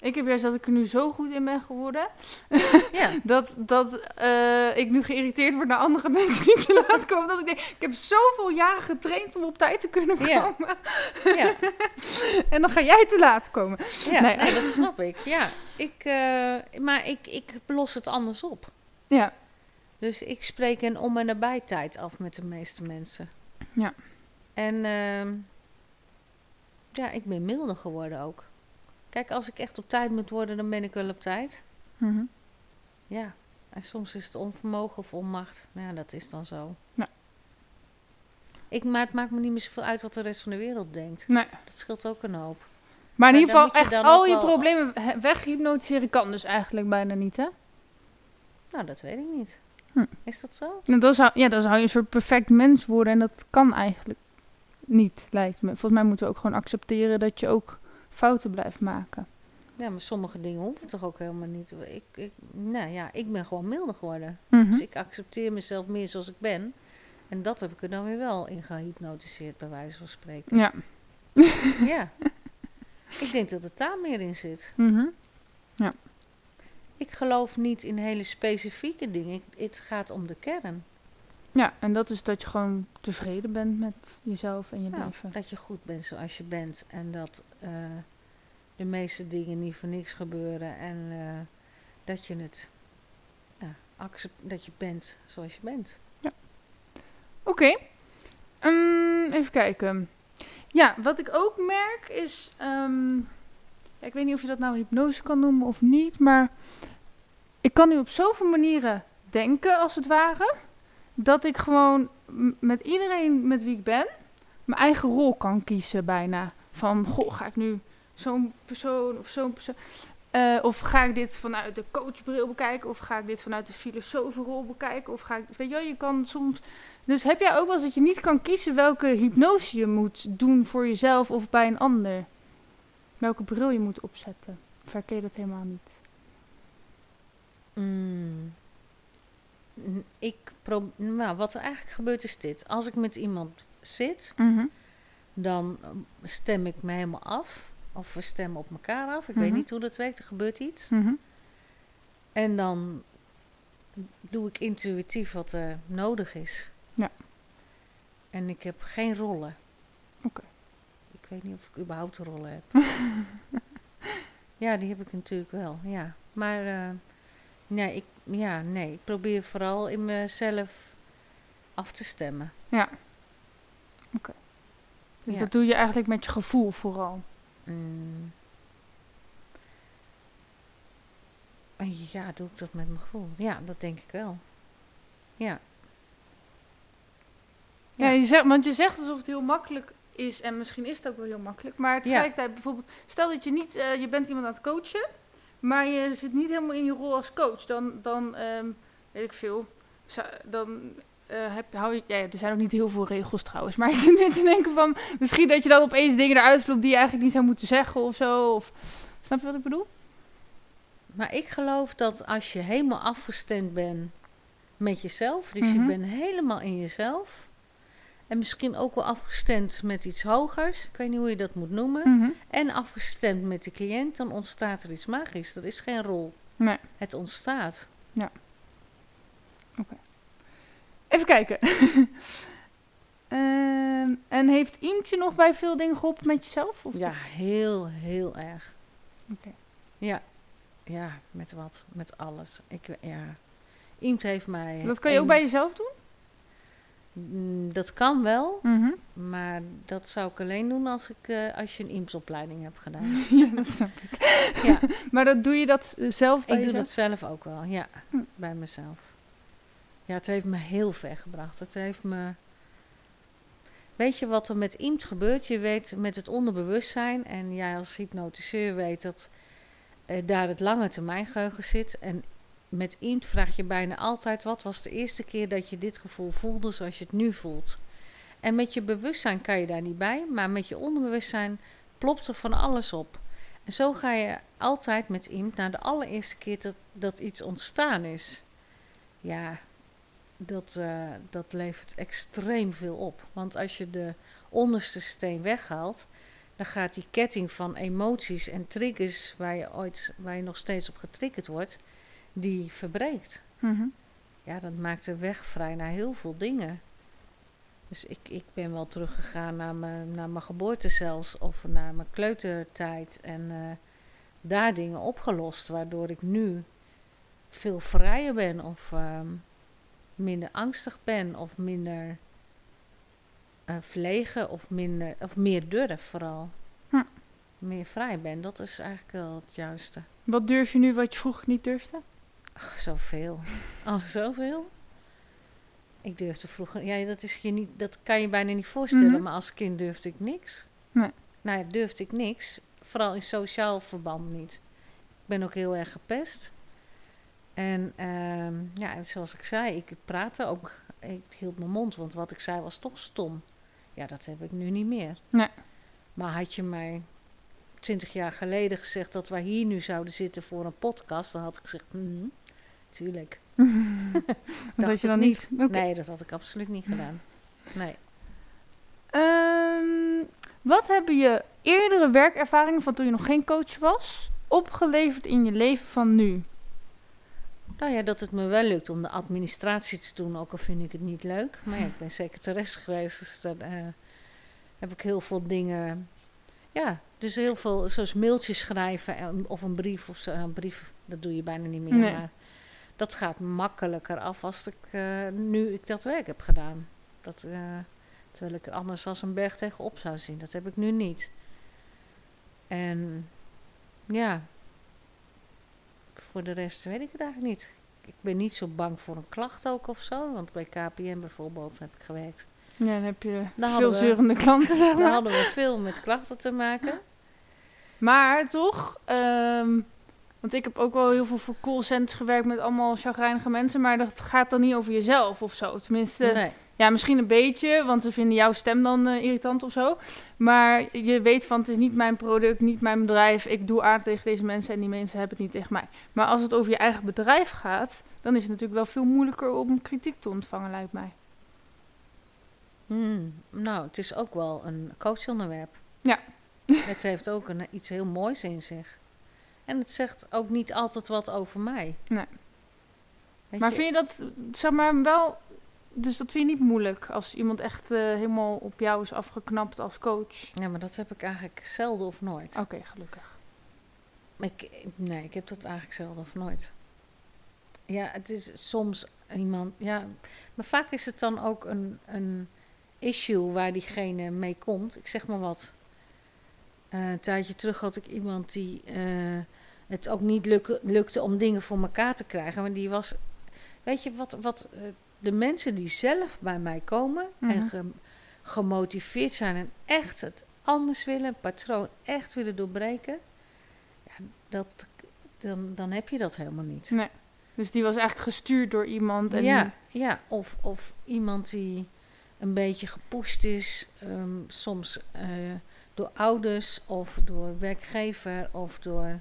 Ik heb juist dat ik er nu zo goed in ben geworden. Ja. Dat, dat eh, ik nu geïrriteerd word naar andere mensen die te laat komen. Dat ik denk, ik heb zoveel jaren getraind om op tijd te kunnen Ja. komen. Ja, En dan ga jij te laat komen. ja Nee. nee, dat snap ik. Ja, ik, eh, maar ik, ik los het anders op. Ja, Dus ik spreek een om- en nabijtijd af met de meeste mensen. Ja. En ehm, ja, ik ben milder geworden ook. Kijk, als ik echt op tijd moet worden, dan ben ik wel op tijd. Mhm. Ja, en soms is het onvermogen of onmacht. Nou ja, dat is dan zo. Ja. Ik, maar het maakt me niet meer zoveel uit wat de rest van de wereld denkt. nee. Dat scheelt ook een hoop. Maar in Maar ieder dan geval, echt al je problemen weghypnotiseren kan dus eigenlijk bijna niet, hè? Nou, dat weet ik niet. Hm. Is dat zo? Nou, dan, zou, ja, dan zou je een soort perfect mens worden en dat kan eigenlijk niet, lijkt me. Volgens mij moeten we ook gewoon accepteren dat je ook fouten blijft maken. Ja, maar sommige dingen hoeven toch ook helemaal niet. Ik, ik, nou ja, ik ben gewoon milder geworden. Mhm. Dus ik accepteer mezelf meer zoals ik ben. En dat heb ik er dan weer wel in gehypnotiseerd, bij wijze van spreken. Ja. ja. Ik denk dat het daar meer in zit. Mhm. Ik geloof niet in hele specifieke dingen. Het gaat om de kern. ja, en dat is dat je gewoon tevreden bent met jezelf en je Nou, leven. dat je goed bent zoals je bent. En dat eh, de meeste dingen niet voor niks gebeuren. En eh, dat je het ja, accept, dat je bent zoals je bent. Oké. Ehm, even kijken. Ja, wat ik ook merk is... ehm, ja, ik weet niet of je dat nou hypnose kan noemen of niet, maar... Ik kan nu op zoveel manieren denken, als het ware... dat ik gewoon met iedereen met wie ik ben... mijn eigen rol kan kiezen bijna. Van, goh, ga ik nu zo'n persoon of zo'n persoon... Eh, of ga ik dit vanuit de coachbril bekijken? Of ga ik dit vanuit de filosofenrol bekijken? Of ga ik... Weet je wel, je kan soms... Dus heb jij ook wel eens dat je niet kan kiezen welke hypnose je moet doen voor jezelf of bij een ander? Welke bril je moet opzetten? Of herken je dat helemaal niet? Mm. N- Ik pro- nou, wat er eigenlijk gebeurt is dit. Als ik met iemand zit, dan eh, stem ik me helemaal af. Of we stemmen op elkaar af. Ik weet Mhm. niet hoe dat werkt. Er gebeurt iets. Mhm. En dan doe ik intuïtief wat er nodig is. Ja. En ik heb geen rollen. Oké. Weet niet of ik überhaupt rollen heb. ja, die heb ik natuurlijk wel, ja. Maar eh, nee, ik, ja, nee, ik probeer vooral in mezelf af te stemmen. Ja. Oké. Dus Ja. dat doe je eigenlijk met je gevoel vooral. Mm. Ja, doe ik dat met mijn gevoel? Ja, dat denk ik wel. Ja. Ja, Ja. je zegt, want je zegt alsof het heel makkelijk is. En misschien is het ook wel heel makkelijk. Maar tegelijkertijd bijvoorbeeld... Stel dat je niet... eh, je bent iemand aan het coachen. Maar je zit niet helemaal in je rol als coach. Dan, dan ehm, weet ik veel. Dan eh, heb, hou je... Ja, er zijn ook niet heel veel regels trouwens. Maar ik zit te denken van... Misschien dat je dan opeens dingen eruit vloept die je eigenlijk niet zou moeten zeggen of zo. Of, snap je wat ik bedoel? Maar ik geloof dat als je helemaal afgestemd bent met jezelf, dus je Mhm. bent helemaal in jezelf, en misschien ook wel afgestemd met iets hogers, ik weet niet hoe je dat moet noemen, Mhm. en afgestemd met de cliënt, dan ontstaat er iets magisch. Er is geen rol. Nee. Het ontstaat. Even kijken. Ehm, en heeft Iemtje nog bij veel dingen geholpen met jezelf? Of Ja, heel, heel erg. Oké. Ja, ja, met wat? Met alles. Ik, ja. Iemand heeft mij... Dat kan je ook bij jezelf doen? Mm, Dat kan wel, Mhm. maar dat zou ik alleen doen als, ik, eh, als je een IEMS-opleiding hebt gedaan. ja, dat snap ik. Ja. Maar dat doe je dat eh, zelf bij Ik doe dat zelf ook wel, ja, Hm. bij mezelf. Ja, het heeft me heel ver gebracht. Het heeft me... Weet je wat er met iemand gebeurt? Je weet met het onderbewustzijn, en jij als hypnotiseur weet dat eh, daar het lange termijn geheugen zit. En met iemand vraag je bijna altijd, wat was de eerste keer dat je dit gevoel voelde zoals je het nu voelt? En met je bewustzijn kan je daar niet bij, maar met je onderbewustzijn plopt er van alles op. En zo ga je altijd met iemand naar de allereerste keer dat, dat iets ontstaan is. Ja, dat, eh, dat levert extreem veel op. Want als je de onderste steen weghaalt, dan gaat die ketting van emoties en triggers waar je ooit, waar je nog steeds op getriggerd wordt, die verbreekt. Mhm. Ja, dat maakt de weg vrij naar heel veel dingen. Dus ik, ik ben wel teruggegaan naar mijn, naar mijn geboorte zelfs, of naar mijn kleutertijd. En eh, daar dingen opgelost, waardoor ik nu veel vrijer ben, of ehm, minder angstig ben, of minder eh, verlegen, of, minder, of meer durf vooral. Hm. Meer vrij ben, dat is eigenlijk wel het juiste. Wat durf je nu wat je vroeger niet durfde? Ach, zoveel. Oh, zoveel. Ik durfde vroeger... Ja, dat, is je niet, dat kan je bijna niet voorstellen. Mhm. Maar als kind durfde ik niks. Nee. Nou ja, durfde ik niks. Vooral in sociaal verband niet. Ik ben ook heel erg gepest. En ehm, ja, zoals ik zei, ik praatte ook... Ik hield mijn mond, want wat ik zei was toch stom. Ja, dat heb ik nu niet meer. Nee. Maar had je mij twintig jaar geleden gezegd dat wij hier nu zouden zitten voor een podcast, dan had ik gezegd, hm, tuurlijk. dat je dan niet. Nee, dat had ik absoluut niet gedaan. Nee. Ehm, wat hebben je eerdere werkervaringen van toen je nog geen coach was opgeleverd in je leven van nu? Nou ja, dat het me wel lukt om de administratie te doen, ook al vind ik het niet leuk. Maar ja, ik ben secretaresse geweest, dus daar eh, heb ik heel veel dingen. Ja, dus heel veel, zoals mailtjes schrijven en- of een brief of zo. Een brief, dat doe je bijna niet meer. Nee. Maar dat gaat makkelijker af als ik eh, nu ik dat werk heb gedaan. Dat, eh, terwijl ik er anders als een berg tegenop zou zien. Dat heb ik nu niet. En ja, voor de rest weet ik het eigenlijk niet. Ik ben niet zo bang voor een klacht ook of zo. Want bij KPN bijvoorbeeld heb ik gewerkt. Ja, dan heb je Dan veel we- klanten, zeg Daar maar. hadden we veel met klachten te maken. Maar toch, ehm, want ik heb ook wel heel veel voor callcenters gewerkt met allemaal chagrijnige mensen, maar dat gaat dan niet over jezelf of zo. Tenminste, Nee. ja, misschien een beetje, want ze vinden jouw stem dan eh, irritant of zo. Maar je weet van, het is niet mijn product, niet mijn bedrijf. Ik doe aardig tegen deze mensen en die mensen hebben het niet tegen mij. Maar als het over je eigen bedrijf gaat, dan is het natuurlijk wel veel moeilijker om kritiek te ontvangen, lijkt mij. Hmm, nou, het is ook wel een coachonderwerp. Ja. Het heeft ook een, iets heel moois in zich. En het zegt ook niet altijd wat over mij. Nee. Weet Maar je, vind je dat, zeg maar, wel... Dus dat vind je niet moeilijk als iemand echt eh, helemaal op jou is afgeknapt als coach? Ja, maar dat heb ik eigenlijk zelden of nooit. Oké, gelukkig. Ik, nee, ik heb dat eigenlijk zelden of nooit. Ja, het is soms iemand. Ja, maar vaak is het dan ook een, een issue waar diegene mee komt. Ik zeg maar wat. Eh, een tijdje terug had ik iemand die eh, het ook niet lukte om dingen voor elkaar te krijgen. Maar die was. Weet je wat? wat eh, de mensen die zelf bij mij komen Mhm. en ge- gemotiveerd zijn en echt het anders willen, een patroon echt willen doorbreken. Ja, dat, dan, dan heb je dat helemaal niet. Nee. Dus die was eigenlijk gestuurd door iemand. En Ja, ja of, of iemand die een beetje gepusht is, ehm, soms door ouders of door werkgever of door.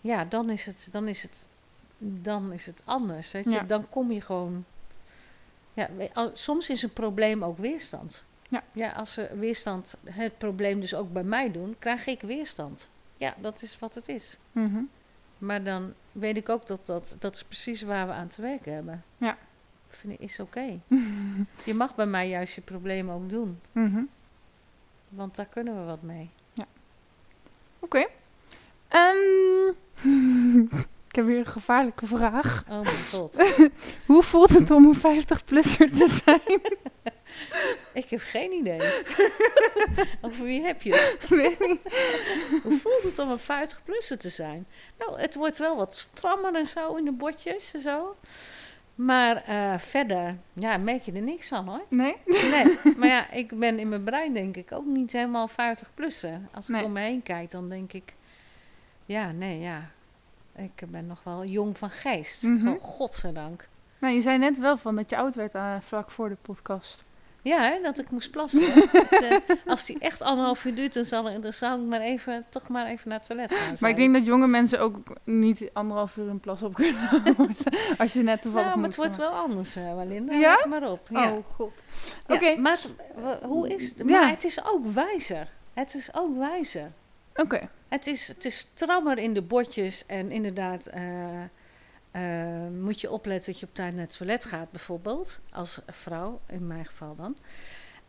Ja, dan is het, dan is het, dan is het anders. Weet je? Ja. Dan kom je gewoon. Ja, soms is een probleem ook weerstand. Ja. ja, als ze weerstand, het probleem dus ook bij mij doen, krijg ik weerstand. Ja, dat is wat het is. Mhm. Maar dan weet ik ook dat dat, dat is precies waar we aan te werken hebben. Ja. Vind ik, is oké. je mag bij mij juist je problemen ook doen. Mhm. Want daar kunnen we wat mee. Oké. Ehm, ik heb weer een gevaarlijke vraag. Oh mijn god. Hoe voelt het om een 50-plusser te zijn? ik heb geen idee. Over wie heb je het? Weet niet. Hoe voelt het om een 50-plusser te zijn? Nou, het wordt wel wat strammer en zo in de botjes en zo. Maar eh, verder, ja, merk je er niks van hoor. Nee? Nee, maar ja, ik ben in mijn brein denk ik ook niet helemaal 50-plussen. Als ik Nee. om me heen kijk, dan denk ik... Ja, nee, ja. Ik ben nog wel jong van geest. Mhm. Gewoon, godzijdank. Nou, je zei net wel van dat je oud werd aan, vlak voor de podcast. Ja, hè, dat ik moest plassen. Eh, als die echt anderhalf uur duurt, dan, zal, dan zou ik maar even, toch maar even naar het toilet gaan. Maar ik denk dat jonge mensen ook niet anderhalf uur een plas op kunnen houden. Als je net toevallig Nou, maar het wordt wel anders, eh Walinda. Ja? Let maar op. Ja. Oh, god. Ja, Oké. maar het, hoe is het? Ja. Maar het is ook wijzer. Het is ook wijzer. Oké. Het is, het is strammer in de botjes en inderdaad eh, eh, moet je opletten dat je op tijd naar het toilet gaat, bijvoorbeeld. Als vrouw, in mijn geval dan.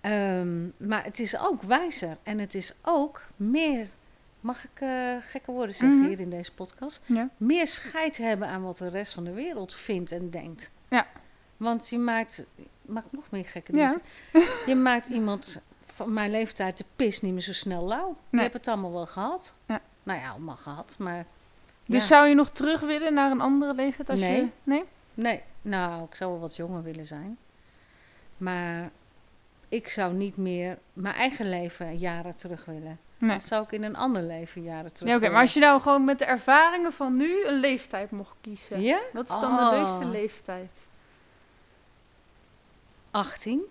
Ehm, maar het is ook wijzer en het is ook meer, mag ik eh, gekke woorden zeggen Mhm. hier in deze podcast, Ja. meer scheid hebben aan wat de rest van de wereld vindt en denkt. Ja. Want je maakt, mag ik nog meer gekke Ja. dingen zeggen? Je maakt iemand van mijn leeftijd de pis niet meer zo snel lauw. Je hebt het allemaal wel gehad. Ja. Nou ja, allemaal gehad, maar... Dus ja. zou je nog terug willen naar een andere leeftijd als je... Nee. Nee? Nee, nou, ik zou wel wat jonger willen zijn. Maar ik zou niet meer mijn eigen leven jaren terug willen. Nee. Dat zou ik in een ander leven jaren terug Ja, oké. Maar als je nou gewoon met de ervaringen van nu een leeftijd mocht kiezen. Ja? Wat is dan de Oh. leukste leeftijd? 18?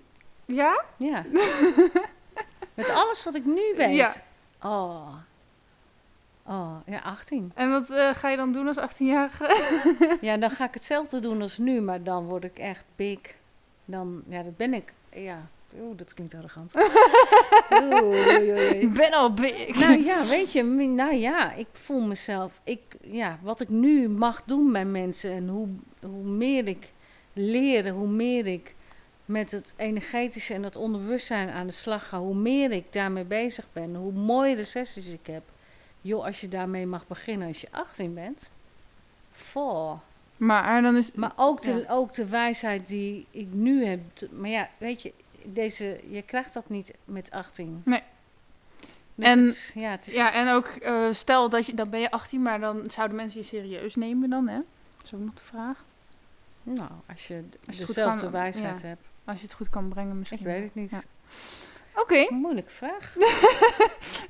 Ja? Ja. Met alles wat ik nu weet. Ja. Oh. Oh, ja, 18. En wat eh, ga je dan doen als 18-jarige? Ja, dan ga ik hetzelfde doen als nu, maar dan word ik echt big. Dan, ja, dat ben ik. Ja, oeh, dat klinkt arrogant. Ik ben al big. Nou ja, weet je, nou ja, ik voel mezelf, ik, ja, wat ik nu mag doen bij mensen en hoe, hoe meer ik leer, hoe meer ik met het energetische en het onderbewustzijn aan de slag ga, hoe meer ik daarmee bezig ben, hoe mooiere sessies ik heb. Joh, als je daarmee mag beginnen als je 18 bent. Voor. Maar dan is... Maar ook de, Ja. ook de wijsheid die ik nu heb. Maar ja, weet je, deze, je krijgt dat niet met 18. Nee. Dus En- het, ja, het is, Ja, en ook eh, stel dat je... Dan ben je 18, maar dan zouden mensen je serieus nemen dan, hè? Dat is ook nog de vraag. Nou, als je Als dezelfde kan, wijsheid ja. hebt. Als je het goed kan brengen misschien. Ik weet het niet. Ja. Oké. Moeilijke vraag.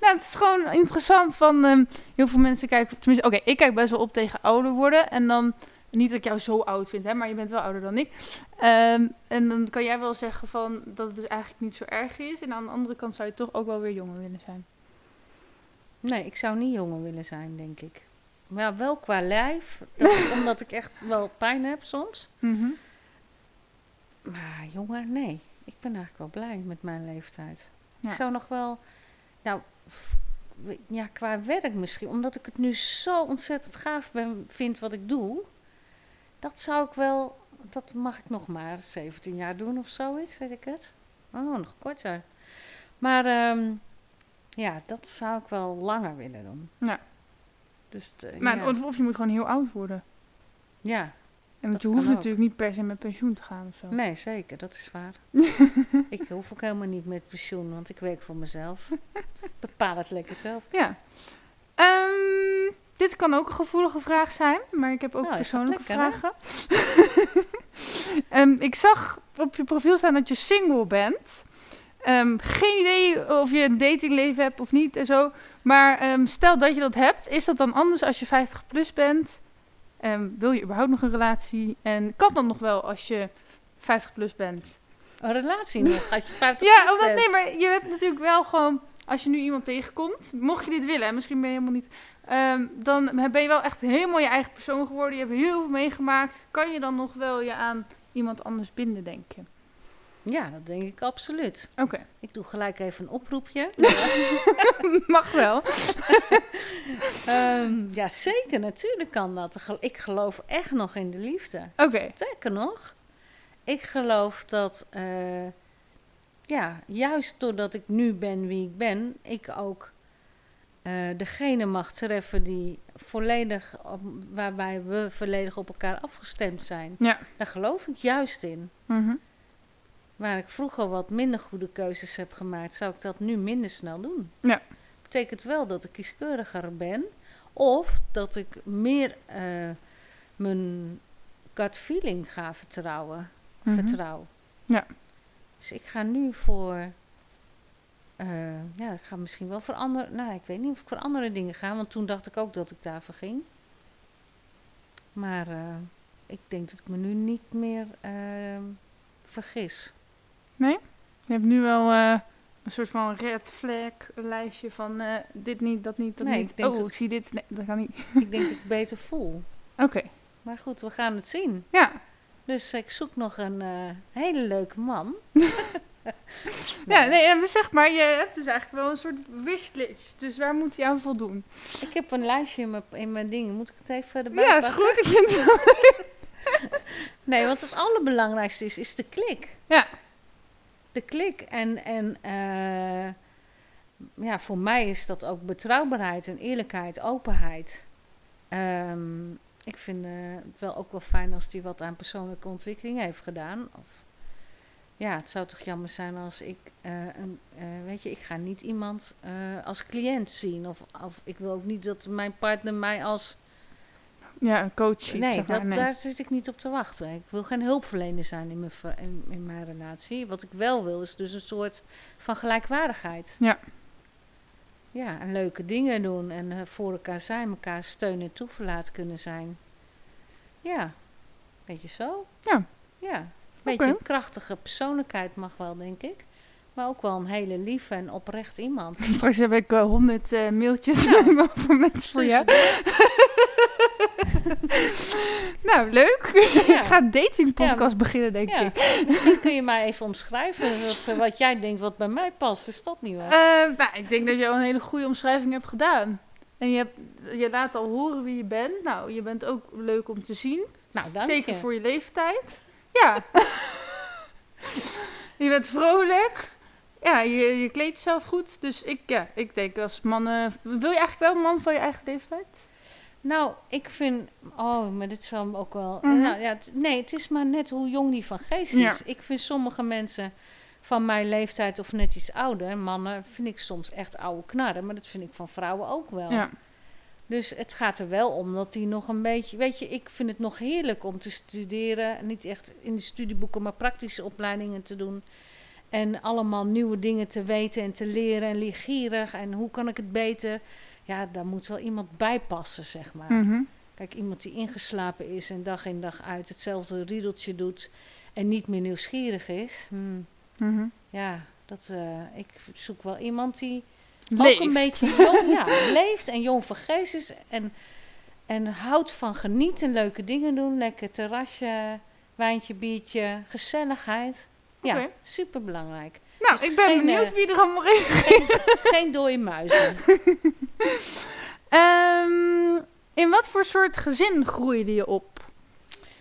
Nou, het is gewoon interessant van... ehm, heel veel mensen kijken... Tenminste, oké, ik kijk best wel op tegen ouder worden. En dan... Niet dat ik jou zo oud vind, hè, maar je bent wel ouder dan ik. Ehm, en dan kan jij wel zeggen van dat het dus eigenlijk niet zo erg is. En aan de andere kant zou je toch ook wel weer jonger willen zijn. Nee, ik zou niet jonger willen zijn, denk ik. Maar wel qua lijf. Dat, omdat ik echt wel pijn heb soms. Maar jonger, nee. Ik ben eigenlijk wel blij met mijn leeftijd. Ja. Ik zou nog wel... Nou, f- ja, qua werk misschien. Omdat ik het nu zo ontzettend gaaf ben, vind wat ik doe. Dat zou ik wel... Dat mag ik nog maar 17 jaar doen of zoiets, weet ik het. Oh, nog korter. Maar ehm, ja, dat zou ik wel langer willen doen. Ja. Dus eh, Nou, ja. of je moet gewoon heel oud worden. ja, En Dat je hoeft ook. natuurlijk niet per se met pensioen te gaan of zo. nee, zeker, dat is waar. ik hoef ook helemaal niet met pensioen, want ik werk voor mezelf. Ik bepaal het lekker zelf. Ja. Ehm, dit kan ook een gevoelige vraag zijn, maar ik heb ook Nou, persoonlijke vragen. Ehm, ik zag op je profiel staan dat je single bent. Ehm, geen idee of je een datingleven hebt of niet en zo. Maar stel dat je dat hebt, is dat dan anders als je 50 plus bent? Ehm, wil je überhaupt nog een relatie? En kan dat nog wel als je 50 plus bent? Een relatie nog, als je 50 Ja, plus omdat, bent. nee, maar je hebt natuurlijk wel gewoon... Als je nu iemand tegenkomt, mocht je dit willen, en misschien ben je helemaal niet... ehm, dan ben je wel echt helemaal je eigen persoon geworden. Je hebt heel veel meegemaakt. Kan je dan nog wel je aan iemand anders binden, denk je? Ja, dat denk ik absoluut. Oké, Ik doe gelijk even een oproepje. mag wel. Ehm, ja, zeker, natuurlijk kan dat. Ik geloof echt nog in de liefde. Oké. Sterker nog, ik geloof dat, eh, ja, juist doordat ik nu ben wie ik ben, ik ook eh, degene mag treffen die volledig, op, waarbij we volledig op elkaar afgestemd zijn. Ja. Daar geloof ik juist in. Mhm. Waar ik vroeger wat minder goede keuzes heb gemaakt, zou ik dat nu minder snel doen. Ja. Betekent wel dat ik kieskeuriger ben. Of dat ik meer eh, mijn gut feeling ga vertrouwen. Mhm. Vertrouw. Ja. Dus ik ga nu voor... eh, ja, ik ga misschien wel voor andere... Nou, ik weet niet of ik voor andere dingen ga. Want toen dacht ik ook dat ik daarvoor ging. Maar eh, ik denk dat ik me nu niet meer eh, vergis. Je hebt nu wel eh, een soort van red flag lijstje van eh, dit niet, dat niet, dat Nee, niet. ik denk oh, dat- ik zie dit. Nee, dat kan niet. ik denk dat ik beter voel. Oké, Maar goed, we gaan het zien. ja. Dus ik zoek nog een eh, hele leuke man. Ja, nee, zeg maar, je hebt dus eigenlijk wel een soort wishlist. Dus waar moet hij aan voldoen? Ik heb een lijstje in mijn, in mijn dingen. Moet ik het even erbij Ja, is pakken? goed. Ik vind het wel. Nee, want het allerbelangrijkste is, is de klik. Ja. De klik. En, en eh, ja, voor mij is dat ook betrouwbaarheid en eerlijkheid, openheid. Ehm, ik vind eh, het wel ook wel fijn als hij wat aan persoonlijke ontwikkeling heeft gedaan. Of, ja, het zou toch jammer zijn als ik, eh, een, weet je, ik ga niet iemand als cliënt zien. Of, of ik wil ook niet dat mijn partner mij als Ja, een coach Nee, zeg maar. dat, nee. daar zit ik niet op te wachten. Ik wil geen hulpverlener zijn in mijn, in, in mijn relatie. Wat ik wel wil, is dus een soort van gelijkwaardigheid. Ja. Ja, en leuke dingen doen en eh, voor elkaar zijn, elkaar steun en toeverlaat kunnen zijn. Ja, beetje zo. Ja. Ja, een beetje een krachtige persoonlijkheid mag wel, denk ik. Maar ook wel een hele lieve en oprecht iemand. Straks heb ik honderd mailtjes van mensen voor jou. nou, leuk. Ja. ik ga een datingpodcast beginnen, denk Ja, ik. misschien kun je maar even omschrijven wat, eh, wat jij denkt wat bij mij past. Is dat niet waar? Eh, nou, ik denk dat je al een hele goede omschrijving hebt gedaan. En je, hebt, je laat al horen wie je bent. Nou, je bent ook leuk om te zien. Nou, dank Zeker je. voor je leeftijd. Ja. je bent vrolijk. Ja, je, je kleedt jezelf goed. Dus ik, ja, ik denk als mannen... Wil je eigenlijk wel een man van je eigen leeftijd? Nou, ik vind. Oh, maar dit is wel ook wel. Mhm. nou, ja, nee, het is maar net hoe jong die van geest is. Ja. Ik vind sommige mensen van mijn leeftijd of net iets ouder, mannen, vind ik soms echt oude knarren. Maar dat vind ik van vrouwen ook wel. Ja. Dus het gaat er wel om dat die nog een beetje. Weet je, ik vind het nog heerlijk om te studeren. Niet echt in de studieboeken, maar praktische opleidingen te doen. En allemaal nieuwe dingen te weten en te leren. En leergierig. En hoe kan ik het beter? Ja, daar moet wel iemand bij passen, zeg maar. Mhm. Kijk, iemand die ingeslapen is en dag in dag uit hetzelfde riedeltje doet. En niet meer nieuwsgierig is. hmm, Mhm. ja, dat, eh, ik zoek wel iemand die Leeft. ook een beetje jong, ja, leeft en jong van geest is. En, en houdt van genieten, leuke dingen doen. Lekker terrasje, wijntje, biertje, gezelligheid. Ja, Oké. super belangrijk. Nou, Dus ik ben geen, benieuwd eh, wie er allemaal in. Geen, geen dode muizen. Ehm, in wat voor soort gezin groeide je op?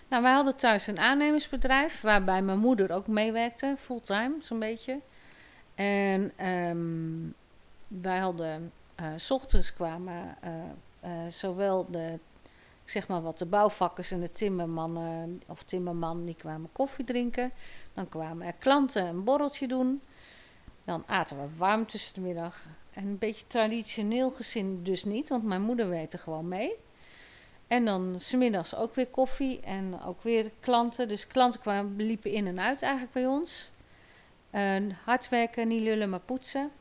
Nou, wij hadden thuis een aannemersbedrijf waarbij mijn moeder ook meewerkte, fulltime zo'n beetje. En ehm, wij hadden, eh, s ochtends kwamen eh, zowel de, ik zeg maar wat, de bouwvakkers en de timmermannen of timmerman, die kwamen koffie drinken. Dan kwamen er klanten een borreltje doen. Dan aten we warm tussen de middag. En een beetje traditioneel gezin dus niet, want mijn moeder werkte gewoon mee. En dan smiddags ook weer koffie en ook weer klanten. Dus klanten kwamen, liepen in en uit eigenlijk bij ons. En hard werken, niet lullen, maar poetsen.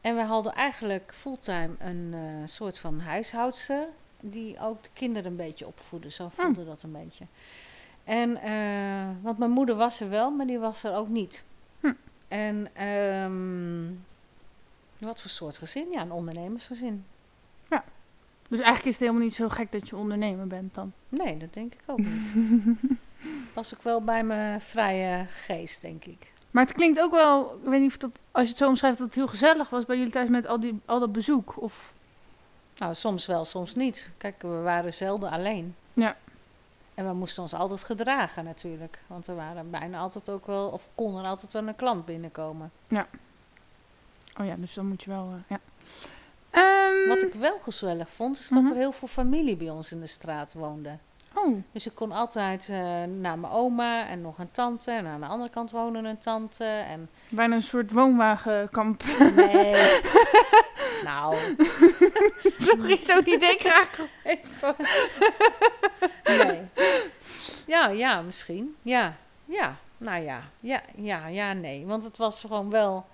En we hadden eigenlijk fulltime een eh, soort van huishoudster. Die ook de kinderen een beetje opvoedde. Zo voelde dat een beetje. En, eh, want mijn moeder was er wel, maar die was er ook niet. Hm. En ehm, wat voor soort gezin? Ja, een ondernemersgezin. Dus eigenlijk is het helemaal niet zo gek dat je ondernemer bent dan. Nee, dat denk ik ook niet. Pas ook wel bij mijn vrije geest, denk ik. Maar het klinkt ook wel, ik weet niet of dat, als je het zo omschrijft, dat het heel gezellig was bij jullie thuis met al, die, al dat bezoek. Of, Nou, soms wel, soms niet. Kijk, we waren zelden alleen. Ja. En we moesten ons altijd gedragen natuurlijk. Want er waren bijna altijd ook wel, of kon er altijd wel een klant binnenkomen. oh ja, dus dan moet je wel, eh, ja. Ehm, Wat ik wel gezellig vond, is dat Mhm. er heel veel familie bij ons in de straat woonde. Oh, Dus ik kon altijd eh, naar mijn oma en nog een tante. En aan de andere kant woonde een tante. En bijna een soort woonwagenkamp. nee. nou, Sorry, zo niet denk ik graag even. Nee. Ja, ja, misschien. Ja, ja. Nou ja, ja, ja, ja, nee. Want het was gewoon wel...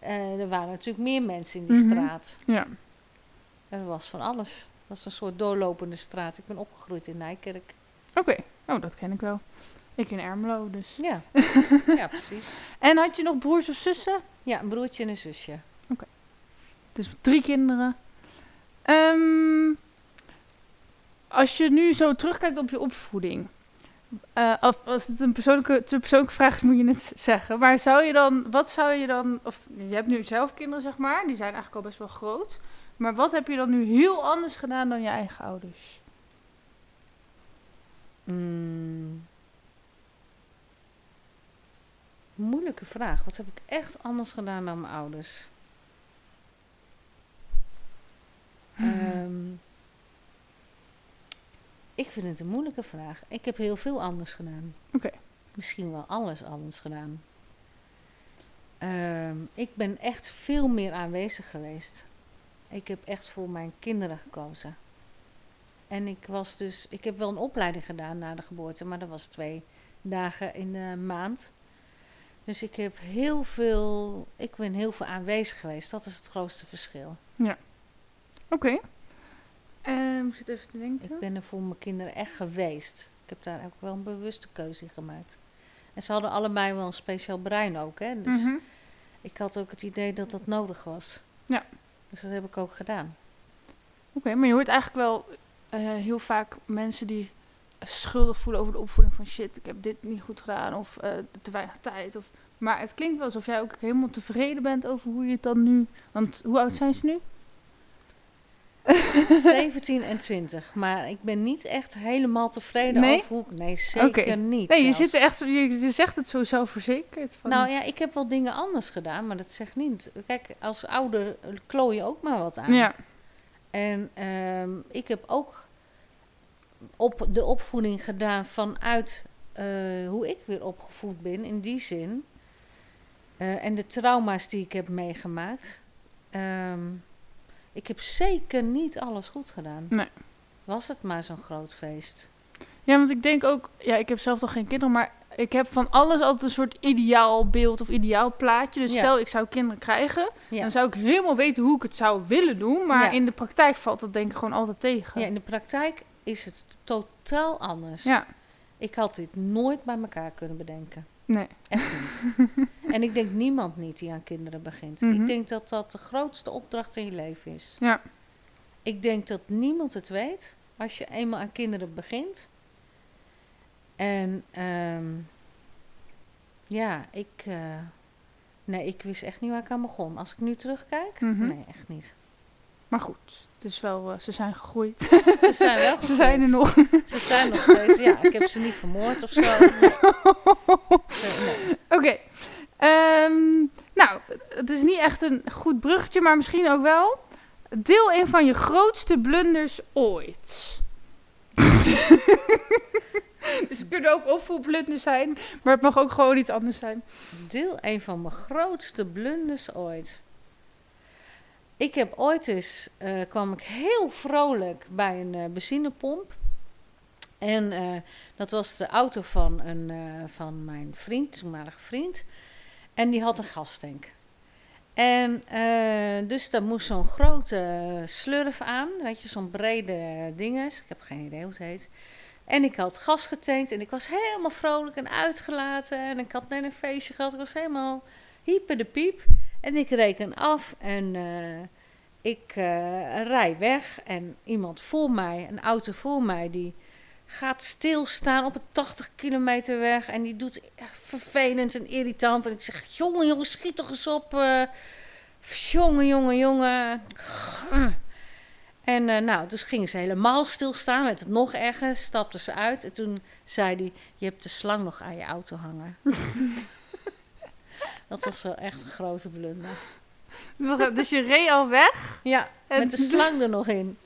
eh, er waren natuurlijk meer mensen in die Mhm. straat. Ja. Er was van alles. Was een soort doorlopende straat. Ik ben opgegroeid in Nijkerk. Oké, oh, dat ken ik wel. Ik in Ermelo, dus. Ja, ja precies. En had je nog broers of zussen? Ja, een broertje en een zusje. Dus drie kinderen. Ehm, als je nu zo terugkijkt op je opvoeding, eh, of als het een persoonlijke, te persoonlijke vraag is, moet je het zeggen. Maar zou je dan, wat zou je dan, of je hebt nu zelf kinderen, zeg maar, die zijn eigenlijk al best wel groot. Maar wat heb je dan nu heel anders gedaan dan je eigen ouders? Mm. Moeilijke vraag. Wat heb ik echt anders gedaan dan mijn ouders? Ehm, ik vind het een moeilijke vraag. Ik heb heel veel anders gedaan. Oké. Misschien wel alles anders gedaan. Ehm, ik ben echt veel meer aanwezig geweest. Ik heb echt voor mijn kinderen gekozen. En ik was dus, ik heb wel een opleiding gedaan na de geboorte, maar dat was twee dagen in de maand. Dus ik heb heel veel, ik ben heel veel aanwezig geweest. Dat is het grootste verschil. Oké. Ehm, ik zit even te denken. Ik ben er voor mijn kinderen echt geweest. Ik heb daar ook wel een bewuste keuze in gemaakt. En ze hadden allebei wel een speciaal brein ook, hè. Dus Mhm. ik had ook het idee dat dat nodig was. Ja. Dus dat heb ik ook gedaan. Oké, maar je hoort eigenlijk wel eh, heel vaak mensen die schuldig voelen over de opvoeding van shit, ik heb dit niet goed gedaan of eh, te weinig tijd. Of, maar het klinkt wel alsof jij ook helemaal tevreden bent over hoe je het dan nu. Want hoe oud zijn ze nu? 17 en 20. Maar ik ben niet echt helemaal tevreden Nee? over hoe ik... Nee, zeker niet Nee, je, zelfs. zit echt, je, je zegt het zo zelfverzekerd. Van, Nou ja, ik heb wel dingen anders gedaan, maar dat zegt niet. Kijk, als ouder klooi je ook maar wat aan. ja. En ehm, ik heb ook op de opvoeding gedaan vanuit eh, hoe ik weer opgevoed ben, in die zin. Eh, en de trauma's die ik heb meegemaakt. Ehm, ik heb zeker niet alles goed gedaan. Nee. Was het maar zo'n groot feest. ja, want ik denk ook, ja, ik heb zelf nog geen kinderen, maar ik heb van alles altijd een soort ideaal beeld of ideaal plaatje. Dus Ja. stel ik zou kinderen krijgen, Ja. dan zou ik helemaal weten hoe ik het zou willen doen. Maar Ja. in de praktijk valt dat denk ik gewoon altijd tegen. ja, in de praktijk is het totaal anders. ja. Ik had dit nooit bij elkaar kunnen bedenken. Nee. Echt niet. en ik denk niemand niet die aan kinderen begint. Mhm. Ik denk dat dat de grootste opdracht in je leven is. Ja. Ik denk dat niemand het weet als je eenmaal aan kinderen begint. En ehm, ja, ik, eh, nee, ik wist echt niet waar ik aan begon. Als ik nu terugkijk, Mhm. nee, echt niet. Maar goed, het is wel, eh, ze zijn gegroeid. Ze zijn wel ze zijn er nog. Ze zijn nog steeds, ja, ik heb ze niet vermoord of zo. Nee. Ze- nee. Oké. Ehm, nou, het is niet echt een goed bruggetje, maar misschien ook wel. Deel een van je grootste blunders ooit. dus het kunnen ook opvoedblunders zijn, maar het mag ook gewoon iets anders zijn. Deel een van mijn grootste blunders ooit. Ik heb ooit eens, eh, kwam ik heel vrolijk bij een eh, benzinepomp. En eh, dat was de auto van, een, van mijn vriend, toenmalige vriend. En die had een gastank. En dus daar moest zo'n grote slurf aan, weet je, zo'n brede dinges. Ik heb geen idee hoe het heet. En ik had gas getankt en ik was helemaal vrolijk en uitgelaten. En ik had net een feestje gehad. Ik was helemaal hyper de piep. En ik reken af en eh, ik eh, rij weg. En iemand voor mij, een auto voor mij, die gaat stilstaan op een 80 kilometer weg. En die doet echt vervelend en irritant. En ik zeg, jongen, jongen, schiet toch eens op. eh jongen, jongen, jongen. En eh, nou, dus gingen ze helemaal stilstaan, werd het nog erger, stapten ze uit. En toen zei hij, je hebt de slang nog aan je auto hangen. dat was wel echt een grote blunder. Dus je reed al weg, Ja, En- met de slang er nog in.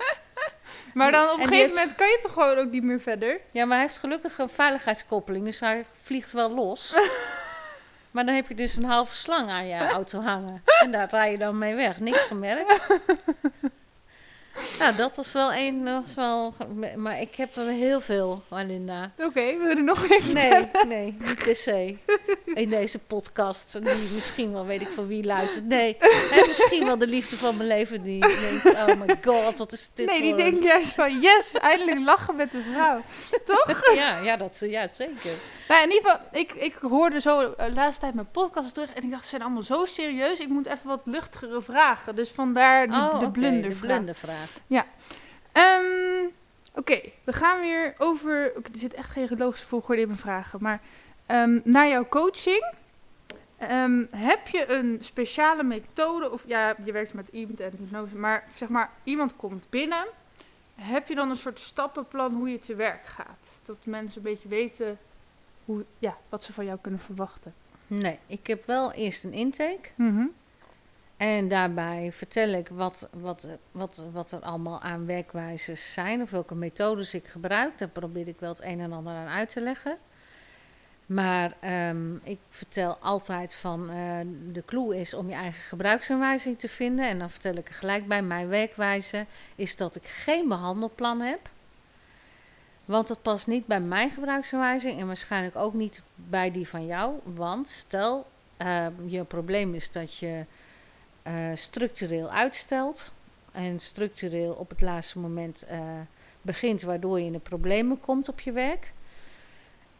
maar dan op een En gegeven heeft- moment kan je toch gewoon ook niet meer verder? Ja, maar hij heeft gelukkig een veiligheidskoppeling, dus hij vliegt wel los. maar dan heb je dus een halve slang aan je auto hangen. En daar rij je dan mee weg. Niks gemerkt. Nou, dat was wel één, dat was wel... Maar ik heb er heel veel, Linda. Oké, wil je er nog even Nee, nee, niet per se. In deze podcast. Die misschien wel, weet ik van wie luistert. Nee, nee, misschien wel de liefde van mijn leven. Die denkt, oh my god, wat is dit Nee, die denkt juist van, yes, eindelijk lachen met een vrouw. Ja, ja, dat, ja, zeker. Nou, in ieder geval, ik, ik hoorde zo eh, de laatste tijd mijn podcast terug en ik dacht, ze zijn allemaal zo serieus. Ik moet even wat luchtigere vragen. Dus vandaar de, oh, de oké, blundervraag. de blundervraag. Ehm, Oké, we gaan weer over. oké, er zit echt geen logische volgorde in mijn vragen. Maar ehm, naar jouw coaching. Ehm, heb je een speciale methode? Of ja, je werkt met iemand en hypnose. Maar zeg maar, iemand komt binnen. Heb je dan een soort stappenplan hoe je te werk gaat? Dat mensen een beetje weten hoe, ja, wat ze van jou kunnen verwachten. Nee, ik heb wel eerst een intake. Mhm. En daarbij vertel ik wat, wat, wat, wat er allemaal aan werkwijzes zijn. Of welke methodes ik gebruik. Daar probeer ik wel het een en ander aan uit te leggen. Maar ehm, ik vertel altijd van eh, de clue is om je eigen gebruiksaanwijzing te vinden. En dan vertel ik er gelijk bij, mijn werkwijze is dat ik geen behandelplan heb. Want dat past niet bij mijn gebruiksaanwijzing en waarschijnlijk ook niet bij die van jou. Want stel, uh, je probleem is dat je uh, structureel uitstelt en structureel op het laatste moment uh, begint, waardoor je in de problemen komt op je werk.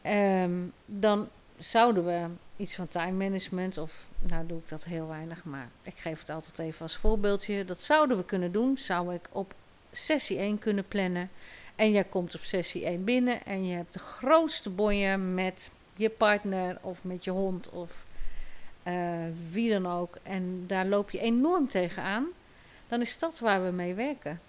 Um, dan zouden we iets van time management, of nou doe ik dat heel weinig, maar ik geef het altijd even als voorbeeldje. Dat zouden we kunnen doen. Zou ik op sessie 1 kunnen plannen. En jij komt op sessie 1 binnen en je hebt de grootste bonje met je partner of met je hond of uh, wie dan ook. En daar loop je enorm tegenaan. Dan is dat waar we mee werken.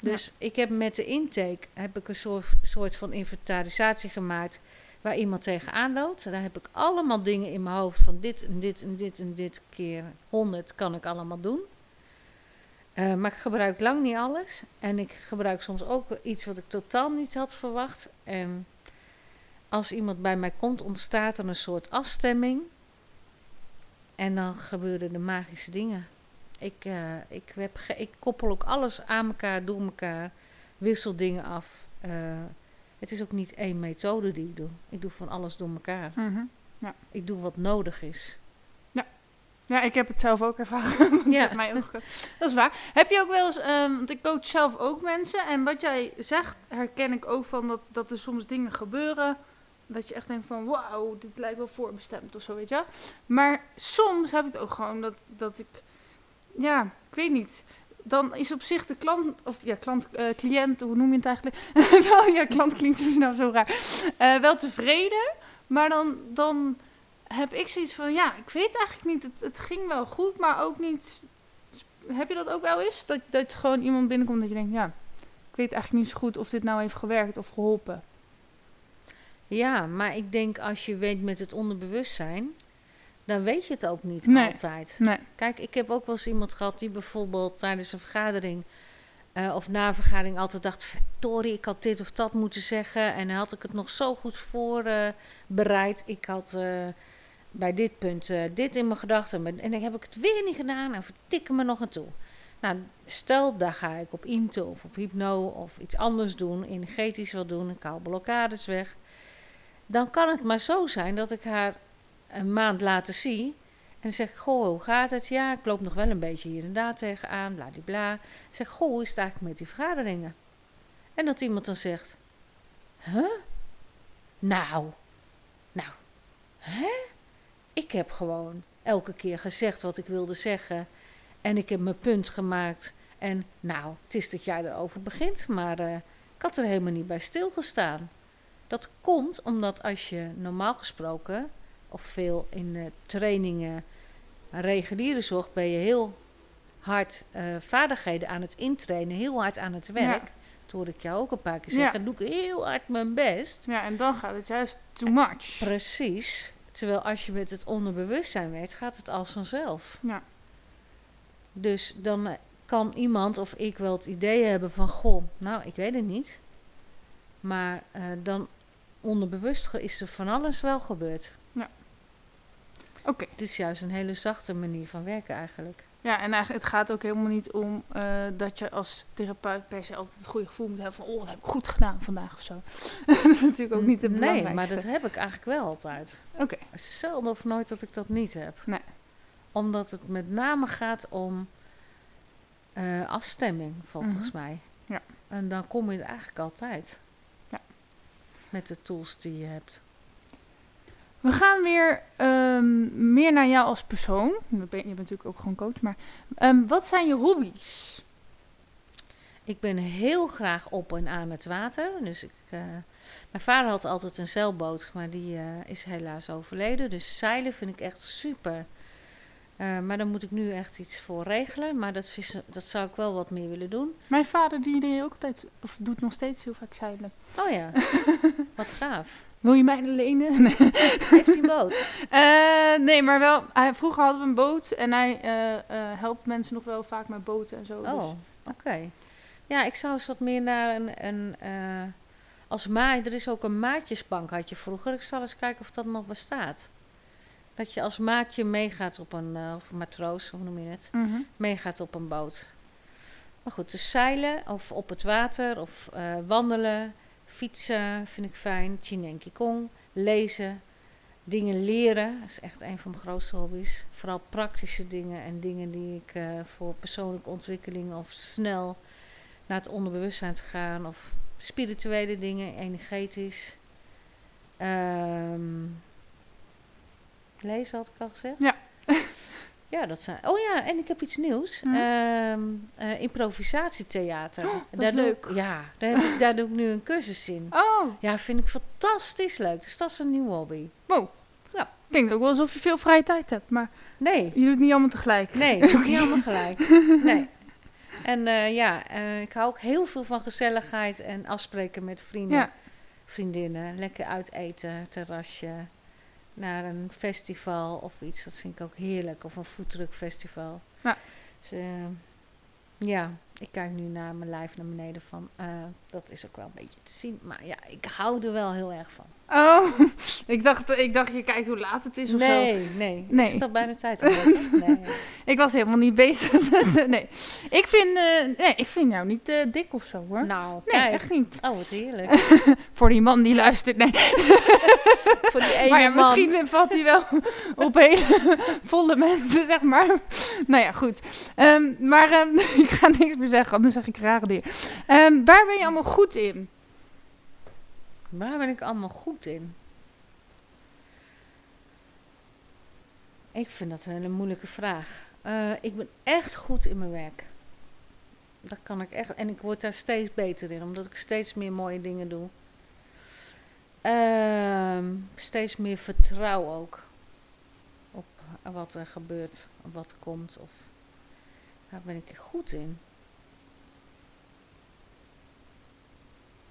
Dus ja. ik heb met de intake heb ik een soort, soort van inventarisatie gemaakt waar iemand tegenaan loopt. Daar heb ik allemaal dingen in mijn hoofd van dit en dit en dit en dit keer 100 kan ik allemaal doen. Uh, maar ik gebruik lang niet alles. En ik gebruik soms ook iets wat ik totaal niet had verwacht. En als iemand bij mij komt, ontstaat er een soort afstemming. En dan gebeuren de magische dingen. Ik, uh, ik, heb ik koppel ook alles aan elkaar, door elkaar, wissel dingen af. Uh, het is ook niet één methode die ik doe. Ik doe van alles door elkaar. Mm -hmm. ja. Ik doe wat nodig is. Ja, ik heb het zelf ook ervaren. ja. mij ook, dat is waar. Heb je ook wel eens, um, want ik coach zelf ook mensen. En wat jij zegt, herken ik ook van dat, dat er soms dingen gebeuren. Dat je echt denkt van, wauw, dit lijkt wel voorbestemd of zo, weet je. Maar soms heb ik het ook gewoon dat, dat ik, ja, ik weet niet dan is op zich de klant, of ja, klant, uh, cliënt, hoe noem je het eigenlijk? wel, ja, klant klinkt snel zo raar. Uh, wel tevreden, maar dan, dan heb ik zoiets van, ja, ik weet eigenlijk niet, het, het ging wel goed, maar ook niet. Heb je dat ook wel eens? Dat, dat gewoon iemand binnenkomt dat je denkt, ja, ik weet eigenlijk niet zo goed of dit nou heeft gewerkt of geholpen. Ja, maar ik denk als je weet met het onderbewustzijn, dan weet je het ook niet nee, altijd. Nee. Kijk, ik heb ook wel eens iemand gehad die bijvoorbeeld tijdens een vergadering uh, of na een vergadering altijd dacht: Verdorie, ik had dit of dat moeten zeggen. En dan had ik het nog zo goed voorbereid. Uh, ik had uh, bij dit punt dit in mijn gedachten. En dan heb ik het weer niet gedaan en vertikken me nog aan toe. Nou, stel, daar ga ik op Into of op Hypno of iets anders doen, energetisch wat doen, ik haal blokkades weg. Dan kan het maar zo zijn dat ik haar een maand later zie. En zeg goh, hoe gaat het? Ja, ik loop nog wel een beetje hier en daar tegenaan, bladibla. Ik zeg, goh, hoe is het eigenlijk met die vergaderingen? En dat iemand dan zegt, huh? Nou? Ik heb gewoon elke keer gezegd wat ik wilde zeggen. En ik heb mijn punt gemaakt. En nou, het is dat jij erover begint, maar uh, ik had er helemaal niet bij stilgestaan. Dat komt omdat als je normaal gesproken of veel in uh, trainingen, reguliere zorg, ben je heel hard uh, vaardigheden aan het intrainen, heel hard aan het werk. Ja. Dat hoorde ik jou ook een paar keer zeggen. Ja. doe ik heel hard mijn best. Ja, en dan gaat het juist too much. Precies. Terwijl als je met het onderbewustzijn werkt, gaat het als vanzelf. Ja. Dus dan uh, kan iemand of ik wel het idee hebben van... Goh, nou, ik weet het niet. Maar uh, dan onderbewust is er van alles wel gebeurd. Ja. Oké. Okay. Het is juist een hele zachte manier van werken eigenlijk. Ja, en eigenlijk, het gaat ook helemaal niet om uh, dat je als therapeut per se altijd het goede gevoel moet hebben van... oh, dat heb ik goed gedaan vandaag of zo. dat is natuurlijk ook niet het belangrijkste. Nee, maar dat heb ik eigenlijk wel altijd. Oké. Okay. Zelden of nooit dat ik dat niet heb. Nee. Omdat het met name gaat om uh, afstemming, volgens Mhm. mm -hmm. mij. Ja. En dan kom je er eigenlijk altijd. Ja. Met de tools die je hebt. We gaan weer um, meer naar jou als persoon. Je bent, natuurlijk ook gewoon coach, maar um, wat zijn je hobby's? Ik ben heel graag op en aan het water. Dus ik, eh, mijn vader had altijd een zeilboot, maar die eh, is helaas overleden. Dus zeilen vind ik echt super. Eh, maar daar moet ik nu echt iets voor regelen. Maar dat, is, dat zou ik wel wat meer willen doen. Mijn vader die deed ook altijd, of doet nog steeds heel vaak zeilen. Oh ja, wat gaaf. Wil je mij lenen? Nee. Heeft hij een boot? Eh, nee, maar wel. Hij, vroeger hadden we een boot en hij eh, eh, helpt mensen nog wel vaak met boten en zo. Oh, Dus. oké. Ja, ik zou eens wat meer naar een... een als maai, er is ook een maatjesbank had je vroeger. Ik zal eens kijken of dat nog bestaat. Dat je als maatje meegaat op een, of matroos, hoe noem je het? Mhm. meegaat op een boot. Maar goed, dus zeilen of op het water of wandelen, fietsen vind ik fijn. Chinenki Kong, lezen, dingen leren. Dat is echt een van mijn grootste hobby's. Vooral praktische dingen en dingen die ik eh, voor persoonlijke ontwikkeling of snel naar het onderbewustzijn te gaan. Of spirituele dingen, energetisch. Ehm, lezen had ik al gezegd. Ja. Ja, dat zijn. Oh ja, en ik heb iets nieuws. Mhm. Ehm, eh, improvisatietheater. Oh, dat is daar doe leuk. Ik, ja, daar, heb ik, daar doe ik nu een cursus in. Oh, Ja, vind ik fantastisch leuk. Dus dat is een nieuwe hobby. wow. Ja. Klinkt ook wel alsof je veel vrije tijd hebt, maar Nee, je doet het niet allemaal tegelijk. nee, dat is niet allemaal gelijk. Nee. En eh, ja, eh, ik hou ook heel veel van gezelligheid en afspreken met vrienden, Ja. vriendinnen. Lekker uit eten, terrasje, naar een festival of iets. Dat vind ik ook heerlijk. Of een foodtruckfestival. Ja. Dus, eh, ja, ik kijk nu naar mijn lijf naar beneden van. eh, dat is ook wel een beetje te zien. Maar ja, ik hou er wel heel erg van. Oh, ik dacht, ik dacht je kijkt hoe laat het is of zo. nee, nee, Nee. Is het al bijna tijd? Nee. Ik was helemaal niet bezig met... eh, nee. Ik vind, eh, nee, ik vind jou niet eh, dik of zo hoor. Nou, nee, kijk. echt niet. Oh, wat heerlijk. Voor die man die luistert, nee. Voor die ene maar ja, man. misschien valt hij wel op hele volle mensen, zeg maar. Nou ja, goed. Ehm, maar ehm, ik ga niks meer zeggen, anders zeg ik rare dingen. Ehm, waar ben je allemaal goed in? Waar ben ik allemaal goed in? Ik vind dat een hele moeilijke vraag. Eh, ik ben echt goed in mijn werk. Dat kan ik echt. En ik word daar steeds beter in, omdat ik steeds meer mooie dingen doe. Ehm, steeds meer vertrouw ook op wat er gebeurt, wat er komt. Of waar ben ik goed in?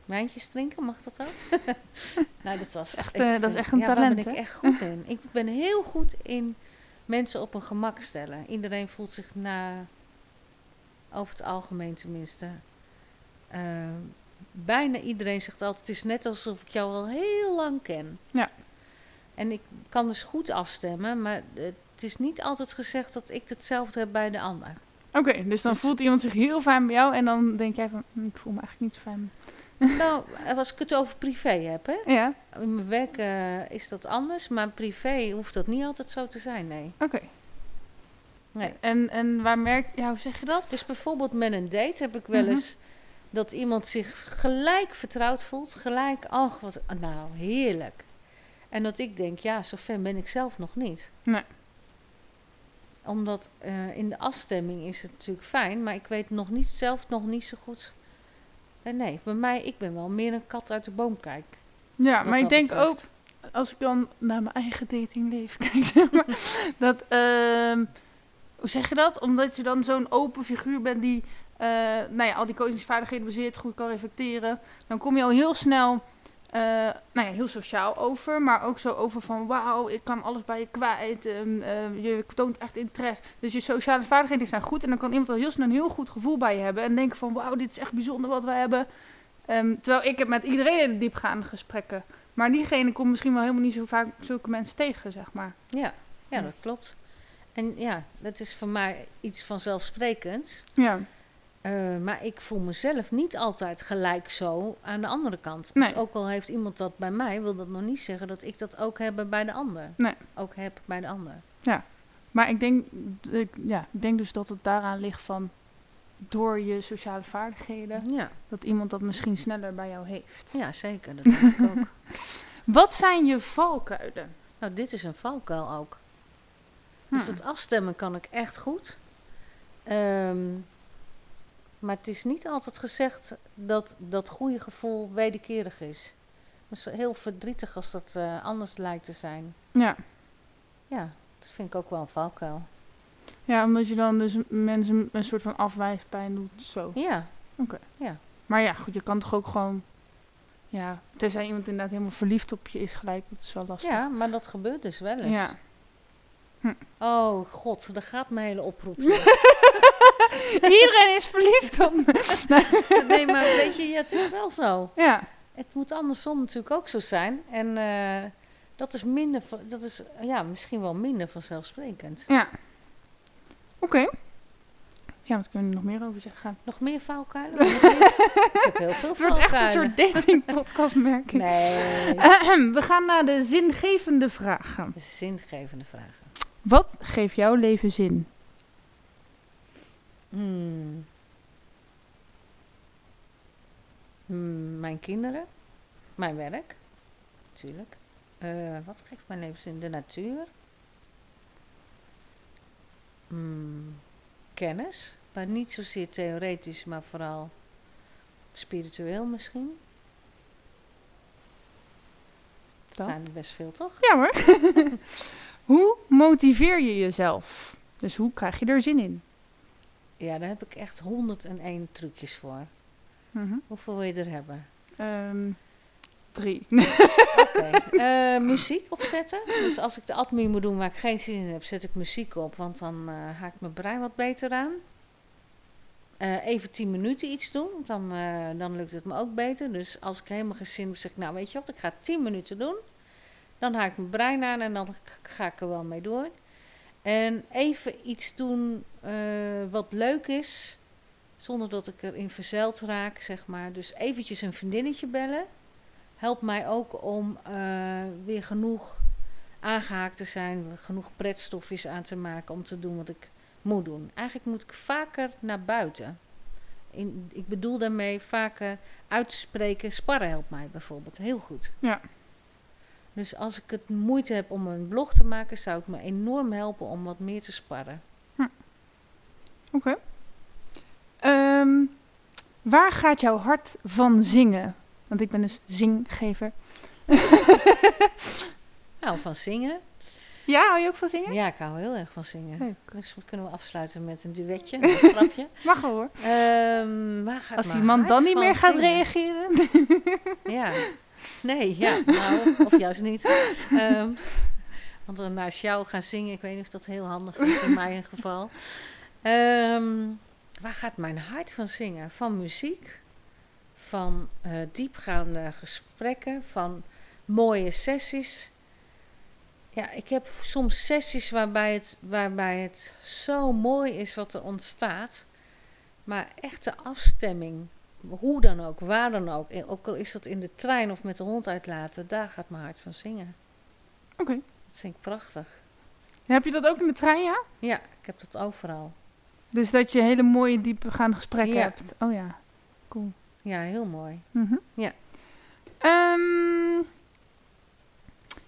Wijntjes drinken, mag dat ook? nou, dat was Echt, eh, dat is echt een ja, talent, ben ik hè? echt goed in. Ik ben heel goed in mensen op een gemak stellen. Iedereen voelt zich na, over het algemeen tenminste. eh, bijna iedereen zegt altijd: het is net alsof ik jou al heel lang ken. Ja. En ik kan dus goed afstemmen, maar het is niet altijd gezegd dat ik hetzelfde heb bij de ander. Oké, dus dan Dus- voelt iemand zich heel fijn bij jou en dan denk jij van, hm, ik voel me eigenlijk niet zo fijn. Nou, als ik het over privé heb, hè? Ja, In mijn werk eh, is dat anders, maar privé hoeft dat niet altijd zo te zijn, nee. oké. nee. En, en waar merk ja, hoe zeg je dat? Dus bijvoorbeeld met een date heb ik wel Mhm. eens dat iemand zich gelijk vertrouwd voelt. Gelijk, ach, wat, nou, heerlijk. En dat ik denk, ja, zo fan ben ik zelf nog niet. Nee. Omdat eh, in de afstemming is het natuurlijk fijn, maar ik weet nog niet zelf nog niet zo goed. Eh, nee, bij mij, ik ben wel meer een kat uit de boom kijk. Ja, maar ik denk betreft. ook, als ik dan naar mijn eigen datingleven kijk, zeg maar, dat, ehm, hoe zeg je dat? Omdat je dan zo'n open figuur bent die, eh, nou ja, al die coachingsvaardigheden bezit, goed kan reflecteren, dan kom je al heel snel, eh, nou ja, heel sociaal over, maar ook zo over van, wauw, ik kan alles bij je kwijt, ehm, eh, je toont echt interesse. Dus je sociale vaardigheden zijn goed en dan kan iemand al heel snel een heel goed gevoel bij je hebben en denken van, wauw, dit is echt bijzonder wat we hebben. Ehm, terwijl ik heb met iedereen diepgaande gesprekken. Maar diegene komt misschien wel helemaal niet zo vaak zulke mensen tegen, zeg maar. Ja, ja, Ja. dat klopt. En ja, dat is voor mij iets vanzelfsprekends. Ja. Eh, maar ik voel mezelf niet altijd gelijk zo aan de andere kant. Nee. Dus ook al heeft iemand dat bij mij, wil dat nog niet zeggen dat ik dat ook heb bij de ander. Nee. Ook heb bij de ander. Maar ik denk, ik, ja, ik denk dus dat het daaraan ligt van... door je sociale vaardigheden... Ja, dat iemand dat misschien sneller bij jou heeft. ja zeker. Dat denk ik ook. Wat zijn je valkuilen? Nou, dit is een valkuil ook. Dus Hm. het afstemmen kan ik echt goed. Ehm, Maar het is niet altijd gezegd dat dat goede gevoel wederkerig is. Het is heel verdrietig als dat eh, anders lijkt te zijn. Ja. Ja, dat vind ik ook wel een valkuil. ja, omdat je dan dus mensen een soort van afwijspijn doet. Zo. Ja, Maar ja, goed, je kan toch ook gewoon... Ja, tenzij iemand inderdaad helemaal verliefd op je is gelijk. Dat is wel lastig. ja, maar dat gebeurt dus wel eens. Ja. Oh god, daar gaat mijn hele oproepje. Iedereen is verliefd op me. nee, maar weet je, ja, het is wel zo. Ja. Het moet andersom natuurlijk ook zo zijn. En eh, dat is minder, dat is ja, misschien wel minder vanzelfsprekend. Ja. Oké. Ja, wat kunnen we nog meer over zeggen? Nog meer valkuilen? Nog meer? ik heb heel veel Het wordt echt een soort datingpodcast, merk ik. Nee. We gaan naar de zingevende vragen. Zingevende vragen. Wat geeft jouw leven zin? Hmm. Hmm, mijn kinderen. Mijn werk. Natuurlijk. Eh, wat geeft mijn leven zin? De natuur. Hmm, kennis. Maar niet zozeer theoretisch, maar vooral spiritueel misschien. Dat Dat. zijn er best veel, toch? Ja hoor. hoe motiveer je jezelf? Dus hoe krijg je er zin in? Ja, daar heb ik echt 101 trucjes voor. Mhm. Hoeveel wil je er hebben? Ehm, drie. Oké. Eh, muziek opzetten. Dus als ik de admin moet doen waar ik geen zin in heb, zet ik muziek op. Want dan eh haakt mijn brein wat beter aan. Eh, even 10 minuten iets doen. Dan, dan lukt het me ook beter. Dus als ik helemaal geen zin heb, zeg ik, nou weet je wat, ik ga 10 minuten doen. Dan haak mijn brein aan en dan ga ik er wel mee door. En even iets doen eh, wat leuk is. Zonder dat ik erin verzeild raak, zeg maar. Dus eventjes een vriendinnetje bellen helpt mij ook om eh, weer genoeg aangehaakt te zijn, genoeg pretstofjes aan te maken om te doen wat ik moet doen. Eigenlijk moet ik vaker naar buiten. In, ik bedoel daarmee vaker uitspreken. Sparren helpt mij bijvoorbeeld heel goed. Ja. Dus als ik het moeite heb om een blog te maken, zou het me enorm helpen om wat meer te sparren. Oké. Ehm, waar gaat jouw hart van zingen? Want ik ben dus zinggever. Nou, van zingen. Ja, hou je ook van zingen? Ja, ik hou heel erg van zingen. Leuk. Dus we kunnen we afsluiten met een duetje, een grapje. Mag wel hoor. Ehm, waar gaat Als die man dan niet meer gaat zingen? reageren. Ja. Nee, ja. Nou, of juist niet. Ehm, want dan naast jou gaan zingen, ik weet niet of dat heel handig is in mijn geval. Ehm, waar gaat mijn hart van zingen? Van muziek, van eh, diepgaande gesprekken, van mooie sessies. Ja, ik heb soms sessies waarbij het, waarbij het zo mooi is wat er ontstaat. Maar echte afstemming, hoe dan ook, waar dan ook. Ook al is dat in de trein of met de hond uitlaten, daar gaat mijn hart van zingen. Oké. Dat vind ik prachtig. Heb je dat ook in de trein, ja? Ja, ik heb dat overal. Dus dat je hele mooie diepgaande gesprekken Ja. hebt. Oh ja, cool. Ja, heel mooi. Mhm. Ja. Ehm,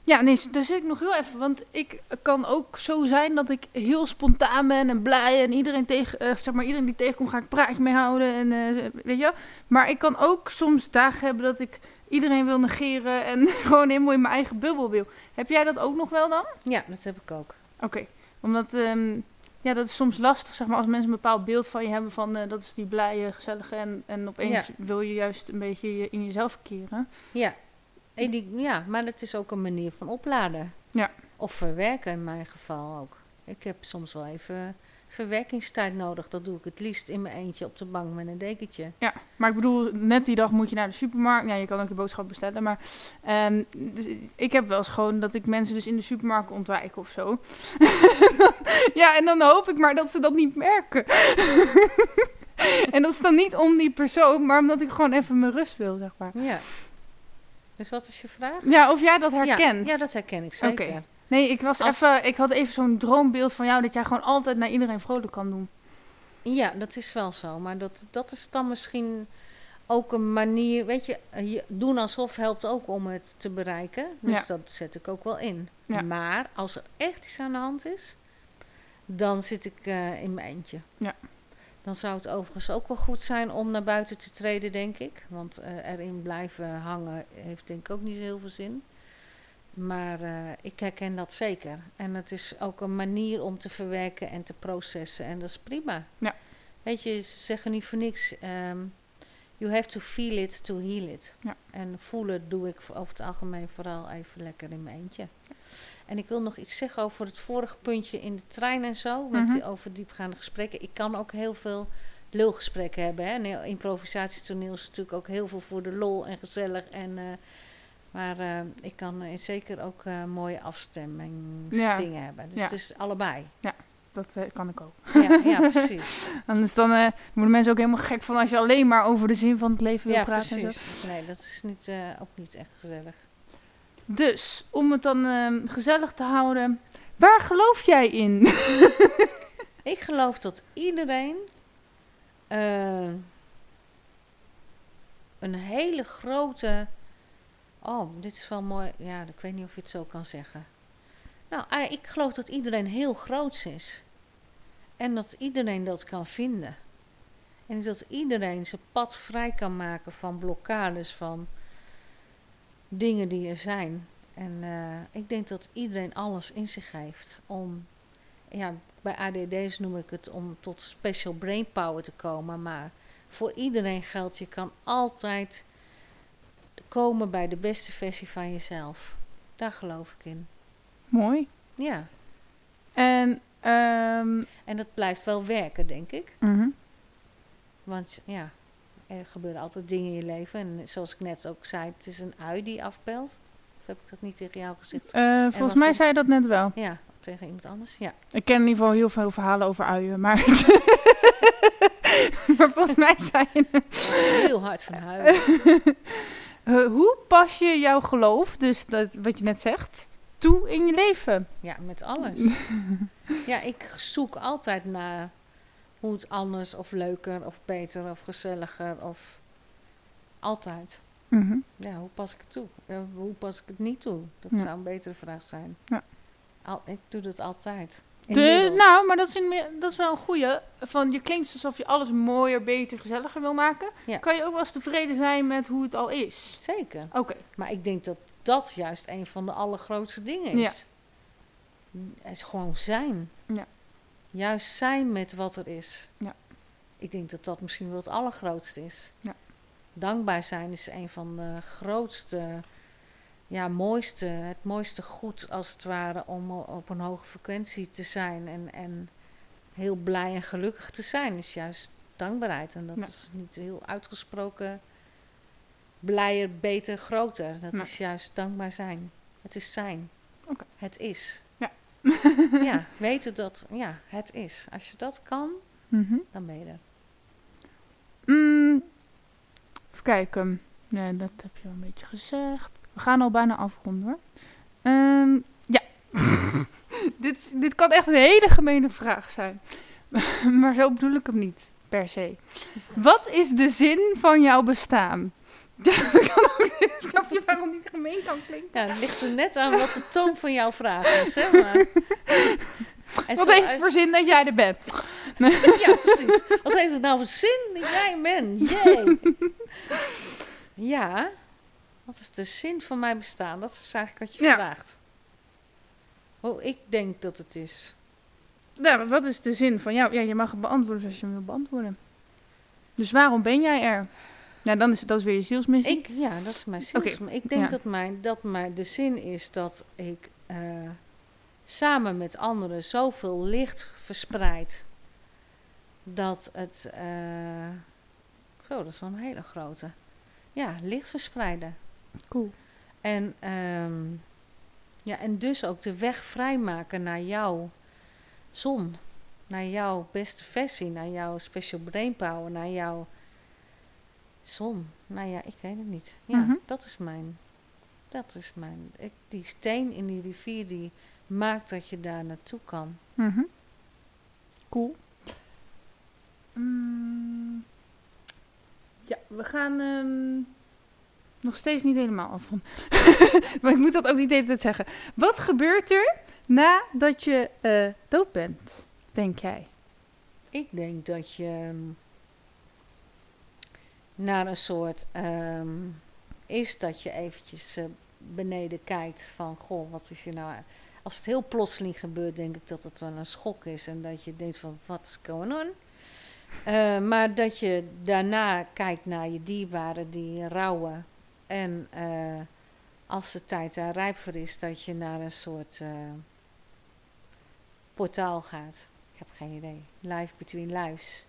ja, nee, daar zit ik nog heel even. Want ik kan ook zo zijn dat ik heel spontaan ben en blij. En iedereen, tegen, eh, zeg maar, iedereen die tegenkomt, ga ik praatje mee houden. En, eh, weet je? Maar ik kan ook soms dagen hebben dat ik iedereen wil negeren. En gewoon helemaal in mijn eigen bubbel wil. Heb jij dat ook nog wel dan? Ja, dat heb ik ook. Oké, omdat ehm, ja, dat is soms lastig, zeg maar, als mensen een bepaald beeld van je hebben van eh, dat is die blije, gezellige en, en opeens wil je juist een beetje je- in jezelf keren. Ja. En die, ja, maar het is ook een manier van opladen. Ja. Of verwerken in mijn geval ook. Ik heb soms wel even verwerkingstijd nodig. Dat doe ik het liefst in mijn eentje op de bank met een dekentje. Ja, maar ik bedoel, net die dag moet je naar de supermarkt. Ja, je kan ook je boodschap bestellen, maar ehm, dus ik heb wel eens gewoon dat ik mensen dus in de supermarkt ontwijk of zo. ja, en dan hoop ik maar dat ze dat niet merken. en dat is dan niet om die persoon, maar omdat ik gewoon even mijn rust wil, zeg maar. Ja. Dus wat is je vraag? Ja, of jij dat herkent. Ja, ja dat herken ik zeker. Nee, ik, was Als- even, ik had even zo'n droombeeld van jou dat jij gewoon altijd naar iedereen vrolijk kan doen. Ja, dat is wel zo. Maar dat, dat is dan misschien ook een manier. Weet je, doen alsof helpt ook om het te bereiken. Dus Ja. dat zet ik ook wel in. Ja. Maar als er echt iets aan de hand is, dan zit ik eh, in mijn eentje. Ja. Dan zou het overigens ook wel goed zijn om naar buiten te treden, denk ik. Want eh, erin blijven hangen heeft denk ik ook niet heel veel zin. Maar eh, ik herken dat zeker. En het is ook een manier om te verwerken en te processen. En dat is prima. Ja. Weet je, ze zeggen niet voor niks. ehm, you have to feel it to heal it. Ja. En voelen doe ik over het algemeen vooral even lekker in mijn eentje. En ik wil nog iets zeggen over het vorige puntje in de trein en zo. Met Mhm. over diepgaande gesprekken. Ik kan ook heel veel lulgesprekken hebben. Hè. En improvisatietoneel is natuurlijk ook heel veel voor de lol en gezellig. En, eh, maar eh, ik kan eh, zeker ook mooie afstemmingsdingen hebben. Dus Ja. het is allebei. Dat eh, kan ik ook. Ja, ja precies. Anders dan worden mensen ook helemaal gek van als je alleen maar over de zin van het leven wil ja, praten. en zo. precies. Nee, dat is niet, ook niet echt gezellig. Dus, om het dan ehm, gezellig te houden, waar geloof jij in? Ik geloof dat iedereen eh, een hele grote. Oh, dit is wel mooi. Ja, ik weet niet of je het zo kan zeggen. Nou, eh, ik geloof dat iedereen heel groot is. En dat iedereen dat kan vinden. En dat iedereen zijn pad vrij kan maken van blokkades, van dingen die er zijn. En eh, ik denk dat iedereen alles in zich heeft om ja, bij ADD's noem ik het om tot special brain power te komen. Maar voor iedereen geldt, je kan altijd komen bij de beste versie van jezelf. Daar geloof ik in. Mooi. Ja, En, ehm, en dat blijft wel werken, denk ik. mhm. Want ja, er gebeuren altijd dingen in je leven. En zoals ik net ook zei, het is een ui die afpelt. Of heb ik dat niet tegen jou gezegd? Eh, volgens mij dat- zei je dat net wel. Ja, tegen iemand anders. Ja. Ik ken in ieder geval heel veel verhalen over uien, maar... maar volgens mij zei je... Heel hard van huilen. Eh, hoe pas je jouw geloof, dus dat, wat je net zegt, toe in je leven? Ja, met alles. ja, ik zoek altijd naar hoe het anders of leuker of beter of gezelliger of altijd. Mhm. Ja, hoe pas ik het toe? Ja, hoe pas ik het niet toe? Dat Ja. zou een betere vraag zijn. Ja. Al, ik doe dat altijd. De, nou, maar dat is, in, dat is wel een goeie. Van, je klinkt alsof je alles mooier, beter, gezelliger wil maken. Ja. Kan je ook wel eens tevreden zijn met hoe het al is? Zeker. Oké. Maar ik denk dat dat juist een van de allergrootste dingen is. Het is gewoon zijn. Juist zijn met wat er is. Ja. Ik denk dat dat misschien wel het allergrootste is. Ja. Dankbaar zijn is een van de grootste, ja, mooiste, het mooiste goed als het ware om op een hoge frequentie te zijn. En, en heel blij en gelukkig te zijn is juist dankbaarheid. En dat Ja. is niet heel uitgesproken blijer, beter, groter. Dat is juist dankbaar zijn. Het is zijn. Het is. Ja. weten dat, ja, het is. Als je dat kan, Mhm. dan ben je er. Mm, even kijken. Nee, dat heb je wel een beetje gezegd. We gaan al bijna afronden hoor. Ehm, ja. dit, dit kan echt een hele gemene vraag zijn. maar zo bedoel ik hem niet, per se. Wat is de zin van jouw bestaan? Ja, dat kan ook niet. Snap je waarom die gemeen kan klinken? Ja, het ligt er net aan wat de toon van jouw vraag is, hè. Maar... En Wat zo heeft het voor zin dat jij er bent? Ja, precies. Wat heeft het nou voor zin dat jij bent? Jee. Ja, wat is de zin van mijn bestaan? Dat is eigenlijk wat je Ja. vraagt. Hoe ik denk dat het is. Nou, wat is de zin van jou? Ja, je mag het beantwoorden zoals je hem wil beantwoorden. Dus waarom ben jij er? Nou, dan is dat is weer je zielsmissie. Ik, ja, dat is mijn Oké, zin. Ik denk ja. dat, mijn, dat mijn, de zin is dat ik eh, samen met anderen zoveel licht verspreid. Dat het. oh, dat is wel een hele grote. Ja, licht verspreiden. Cool. En, ehm, ja, en dus ook de weg vrijmaken naar jouw zon. Naar jouw beste versie, naar jouw special brain power, naar jouw zon. Nou ja, ik weet het niet. Ja, Mhm. dat is mijn. Dat is mijn. Ik, die steen in die rivier die maakt dat je daar naartoe kan. Mhm. Cool. Mm, ja, we gaan ehm, nog steeds niet helemaal afronden. maar ik moet dat ook niet de hele tijd zeggen. Wat gebeurt er nadat je eh, dood bent, denk jij? ik denk dat je ehm, naar een soort ehm, is dat je eventjes eh, beneden kijkt van goh, wat is je nou. Als het heel plotseling gebeurt, denk ik dat het wel een schok is en dat je denkt van wat is going on? Eh, maar dat je daarna kijkt naar je dierbaren die rouwen. En eh, als de tijd daar rijp voor is, dat je naar een soort portaal gaat. Ik heb geen idee. Life between lives.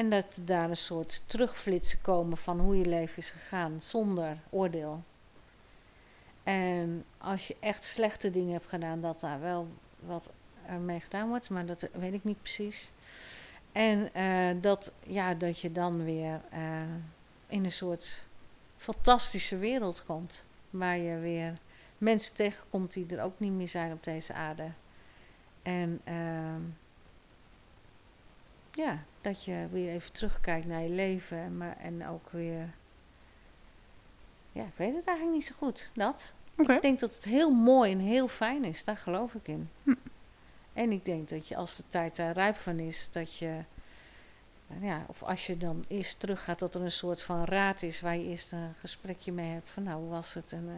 En dat daar een soort terugflitsen komen van hoe je leven is gegaan, zonder oordeel. En als je echt slechte dingen hebt gedaan, dat daar wel wat mee gedaan wordt, maar dat weet ik niet precies. En uh, dat, ja, dat je dan weer uh, in een soort fantastische wereld komt. Waar je weer mensen tegenkomt die er ook niet meer zijn op deze aarde. En uh, ja, dat je weer even terugkijkt naar je leven. Maar, en ook weer. Ja, ik weet het eigenlijk niet zo goed. Dat. Okay. Ik denk dat het heel mooi en heel fijn is. Daar geloof ik in. Hm. En ik denk dat je als de tijd daar rijp van is, dat je, ja, of als je dan eerst teruggaat, dat er een soort van raad is waar je eerst een gesprekje mee hebt van nou, hoe was het? En, uh,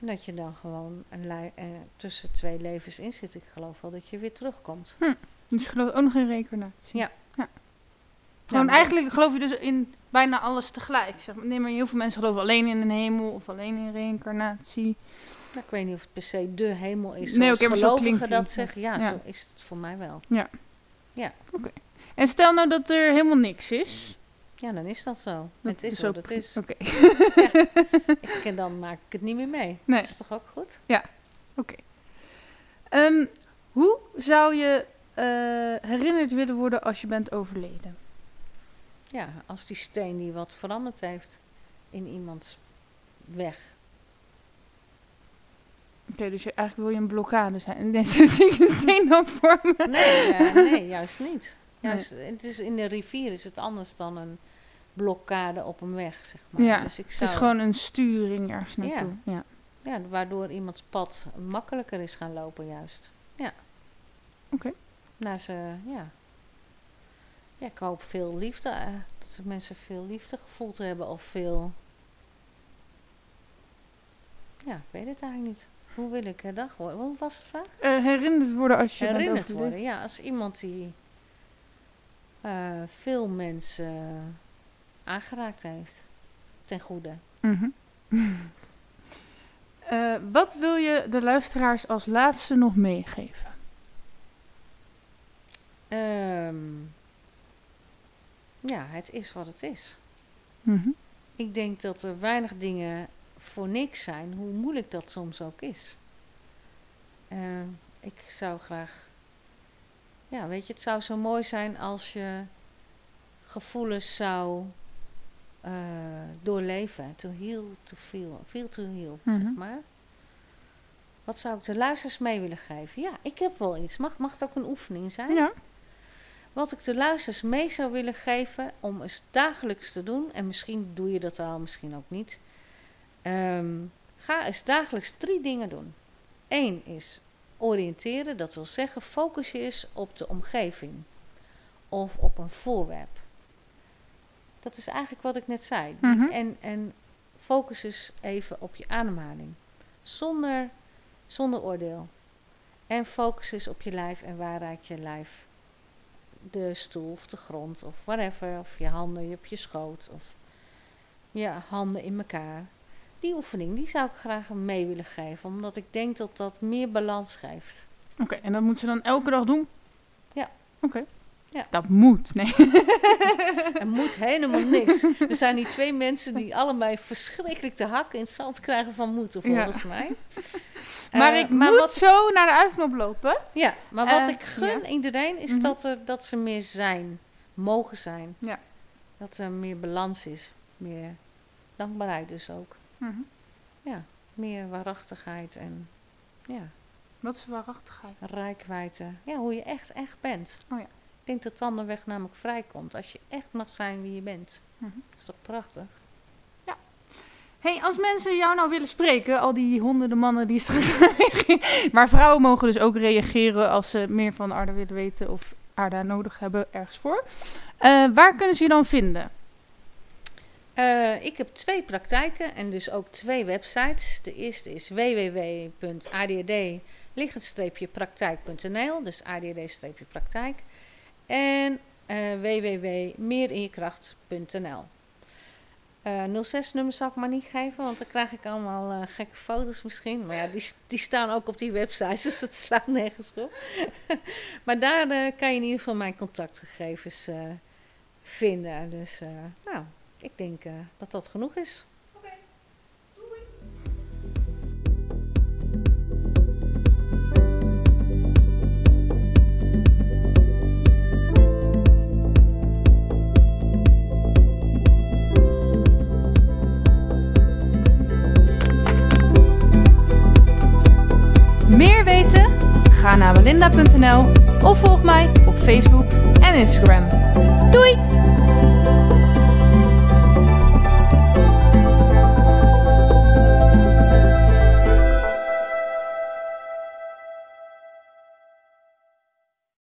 en dat je dan gewoon een uh, tussen twee levens in zit. Ik geloof wel dat je weer terugkomt. Hm. Dus je gelooft ook nog in reïncarnatie? Ja. Ja. Gewoon ja, eigenlijk geloof je dus in bijna alles tegelijk. Zeg maar. Nee, maar heel veel mensen geloven alleen in een hemel of alleen in reïncarnatie. Nou, ik weet niet of het per se de hemel is. Nee, zoals okay, gelovigen dat zeggen. Ja, ja, zo is het voor mij wel. Ja. Ja. Oké. Okay. En stel nou dat er helemaal niks is. Ja, dan is dat zo. Dat het is, is wat ook- het is. Oké. Ja. En dan maak ik het niet meer mee. Nee. Dat is toch ook goed? Ehm, hoe zou je eh, herinnerd willen worden als je bent overleden? Ja, als die steen die wat veranderd heeft in iemands weg. Oké, dus je, eigenlijk wil je een blokkade zijn. En dan zie ik een steen dan voor me. Nee, eh, nee juist niet. Juist, het is, in de rivier is het anders dan een blokkade op een weg, zeg maar. Ja, dus ik Het zou, is gewoon een sturing ergens naartoe. Ja. ja, waardoor iemands pad makkelijker is gaan lopen, juist. Ja. Oké. Nou, ze, ja. Ja, ik hoop veel liefde. eh, dat mensen veel liefde gevoeld hebben of veel. Ja, ik weet het eigenlijk niet. Hoe wil ik herdacht worden? Hoe was de vraag? Eh, herinnerd worden als je Herinnerd worden. Ja, als iemand die eh, veel mensen aangeraakt heeft. Ten goede. Mhm. Eh, wat wil je de luisteraars als laatste nog meegeven? Ehm, ja, het is wat het is. Mhm. Ik denk dat er weinig dingen voor niks zijn, hoe moeilijk dat soms ook is. Eh, ik zou graag. Ja, weet je, het zou zo mooi zijn als je gevoelens zou eh, doorleven. To heal, to feel. Feel to heal, zeg Mhm. maar. Wat zou ik de luisteraars mee willen geven? Ja, ik heb wel iets. Mag, mag het ook een oefening zijn? Ja. Wat ik de luisteraars mee zou willen geven om eens dagelijks te doen, en misschien doe je dat al, misschien ook niet. Ehm, ga eens dagelijks drie dingen doen. Eén is oriënteren, dat wil zeggen focus je eens op de omgeving of op een voorwerp. Dat is eigenlijk wat ik net zei. Mhm. en, en focus eens even op je ademhaling, zonder, zonder oordeel. En focus eens op je lijf en waar raakt je lijf de stoel of de grond of whatever. Of je handen op je schoot of je handen in elkaar. Die oefening die zou ik graag mee willen geven, omdat ik denk dat dat meer balans geeft. Oké, en dat moet ze dan elke dag doen? Ja. Oké. Ja. Dat moet, nee. Er moet helemaal niks. Er zijn die twee mensen die allebei verschrikkelijk de hak in het zand krijgen van moeten, Ja. volgens mij. maar Eh, ik moet wat, zo naar de uitknop lopen. ja, maar wat Eh, ik gun iedereen is Mhm. dat, er, dat ze meer zijn, mogen zijn. Ja. Dat er meer balans is, meer dankbaarheid dus ook. Mhm. Meer waarachtigheid en ja, Wat is waarachtigheid? rijkwijde. Ja, hoe je echt, echt bent. Oh ja. Ik denk dat dan de weg namelijk vrijkomt. Als je echt mag zijn wie je bent. Mhm. Dat is toch prachtig? hey, als mensen jou nou willen spreken, al die honderden mannen die straks. Maar vrouwen mogen dus ook reageren als ze meer van Arda willen weten of Aarda nodig hebben ergens voor. Eh, waar kunnen ze je dan vinden? Uh, ik heb twee praktijken en dus ook twee websites. De eerste is www.add-praktijk.nl, dus add-praktijk. En uh, www.meerinjekracht.nl. Uh, 06 nummer zal ik maar niet geven, want dan krijg ik allemaal uh, gekke foto's misschien. Maar ja, die, die staan ook op die website, dus dat slaat nergens op. maar daar kan je in ieder geval mijn contactgegevens vinden. Dus nou, ik denk dat dat genoeg is. Ga naar belinda.nl of volg mij op Facebook en Instagram. Doei!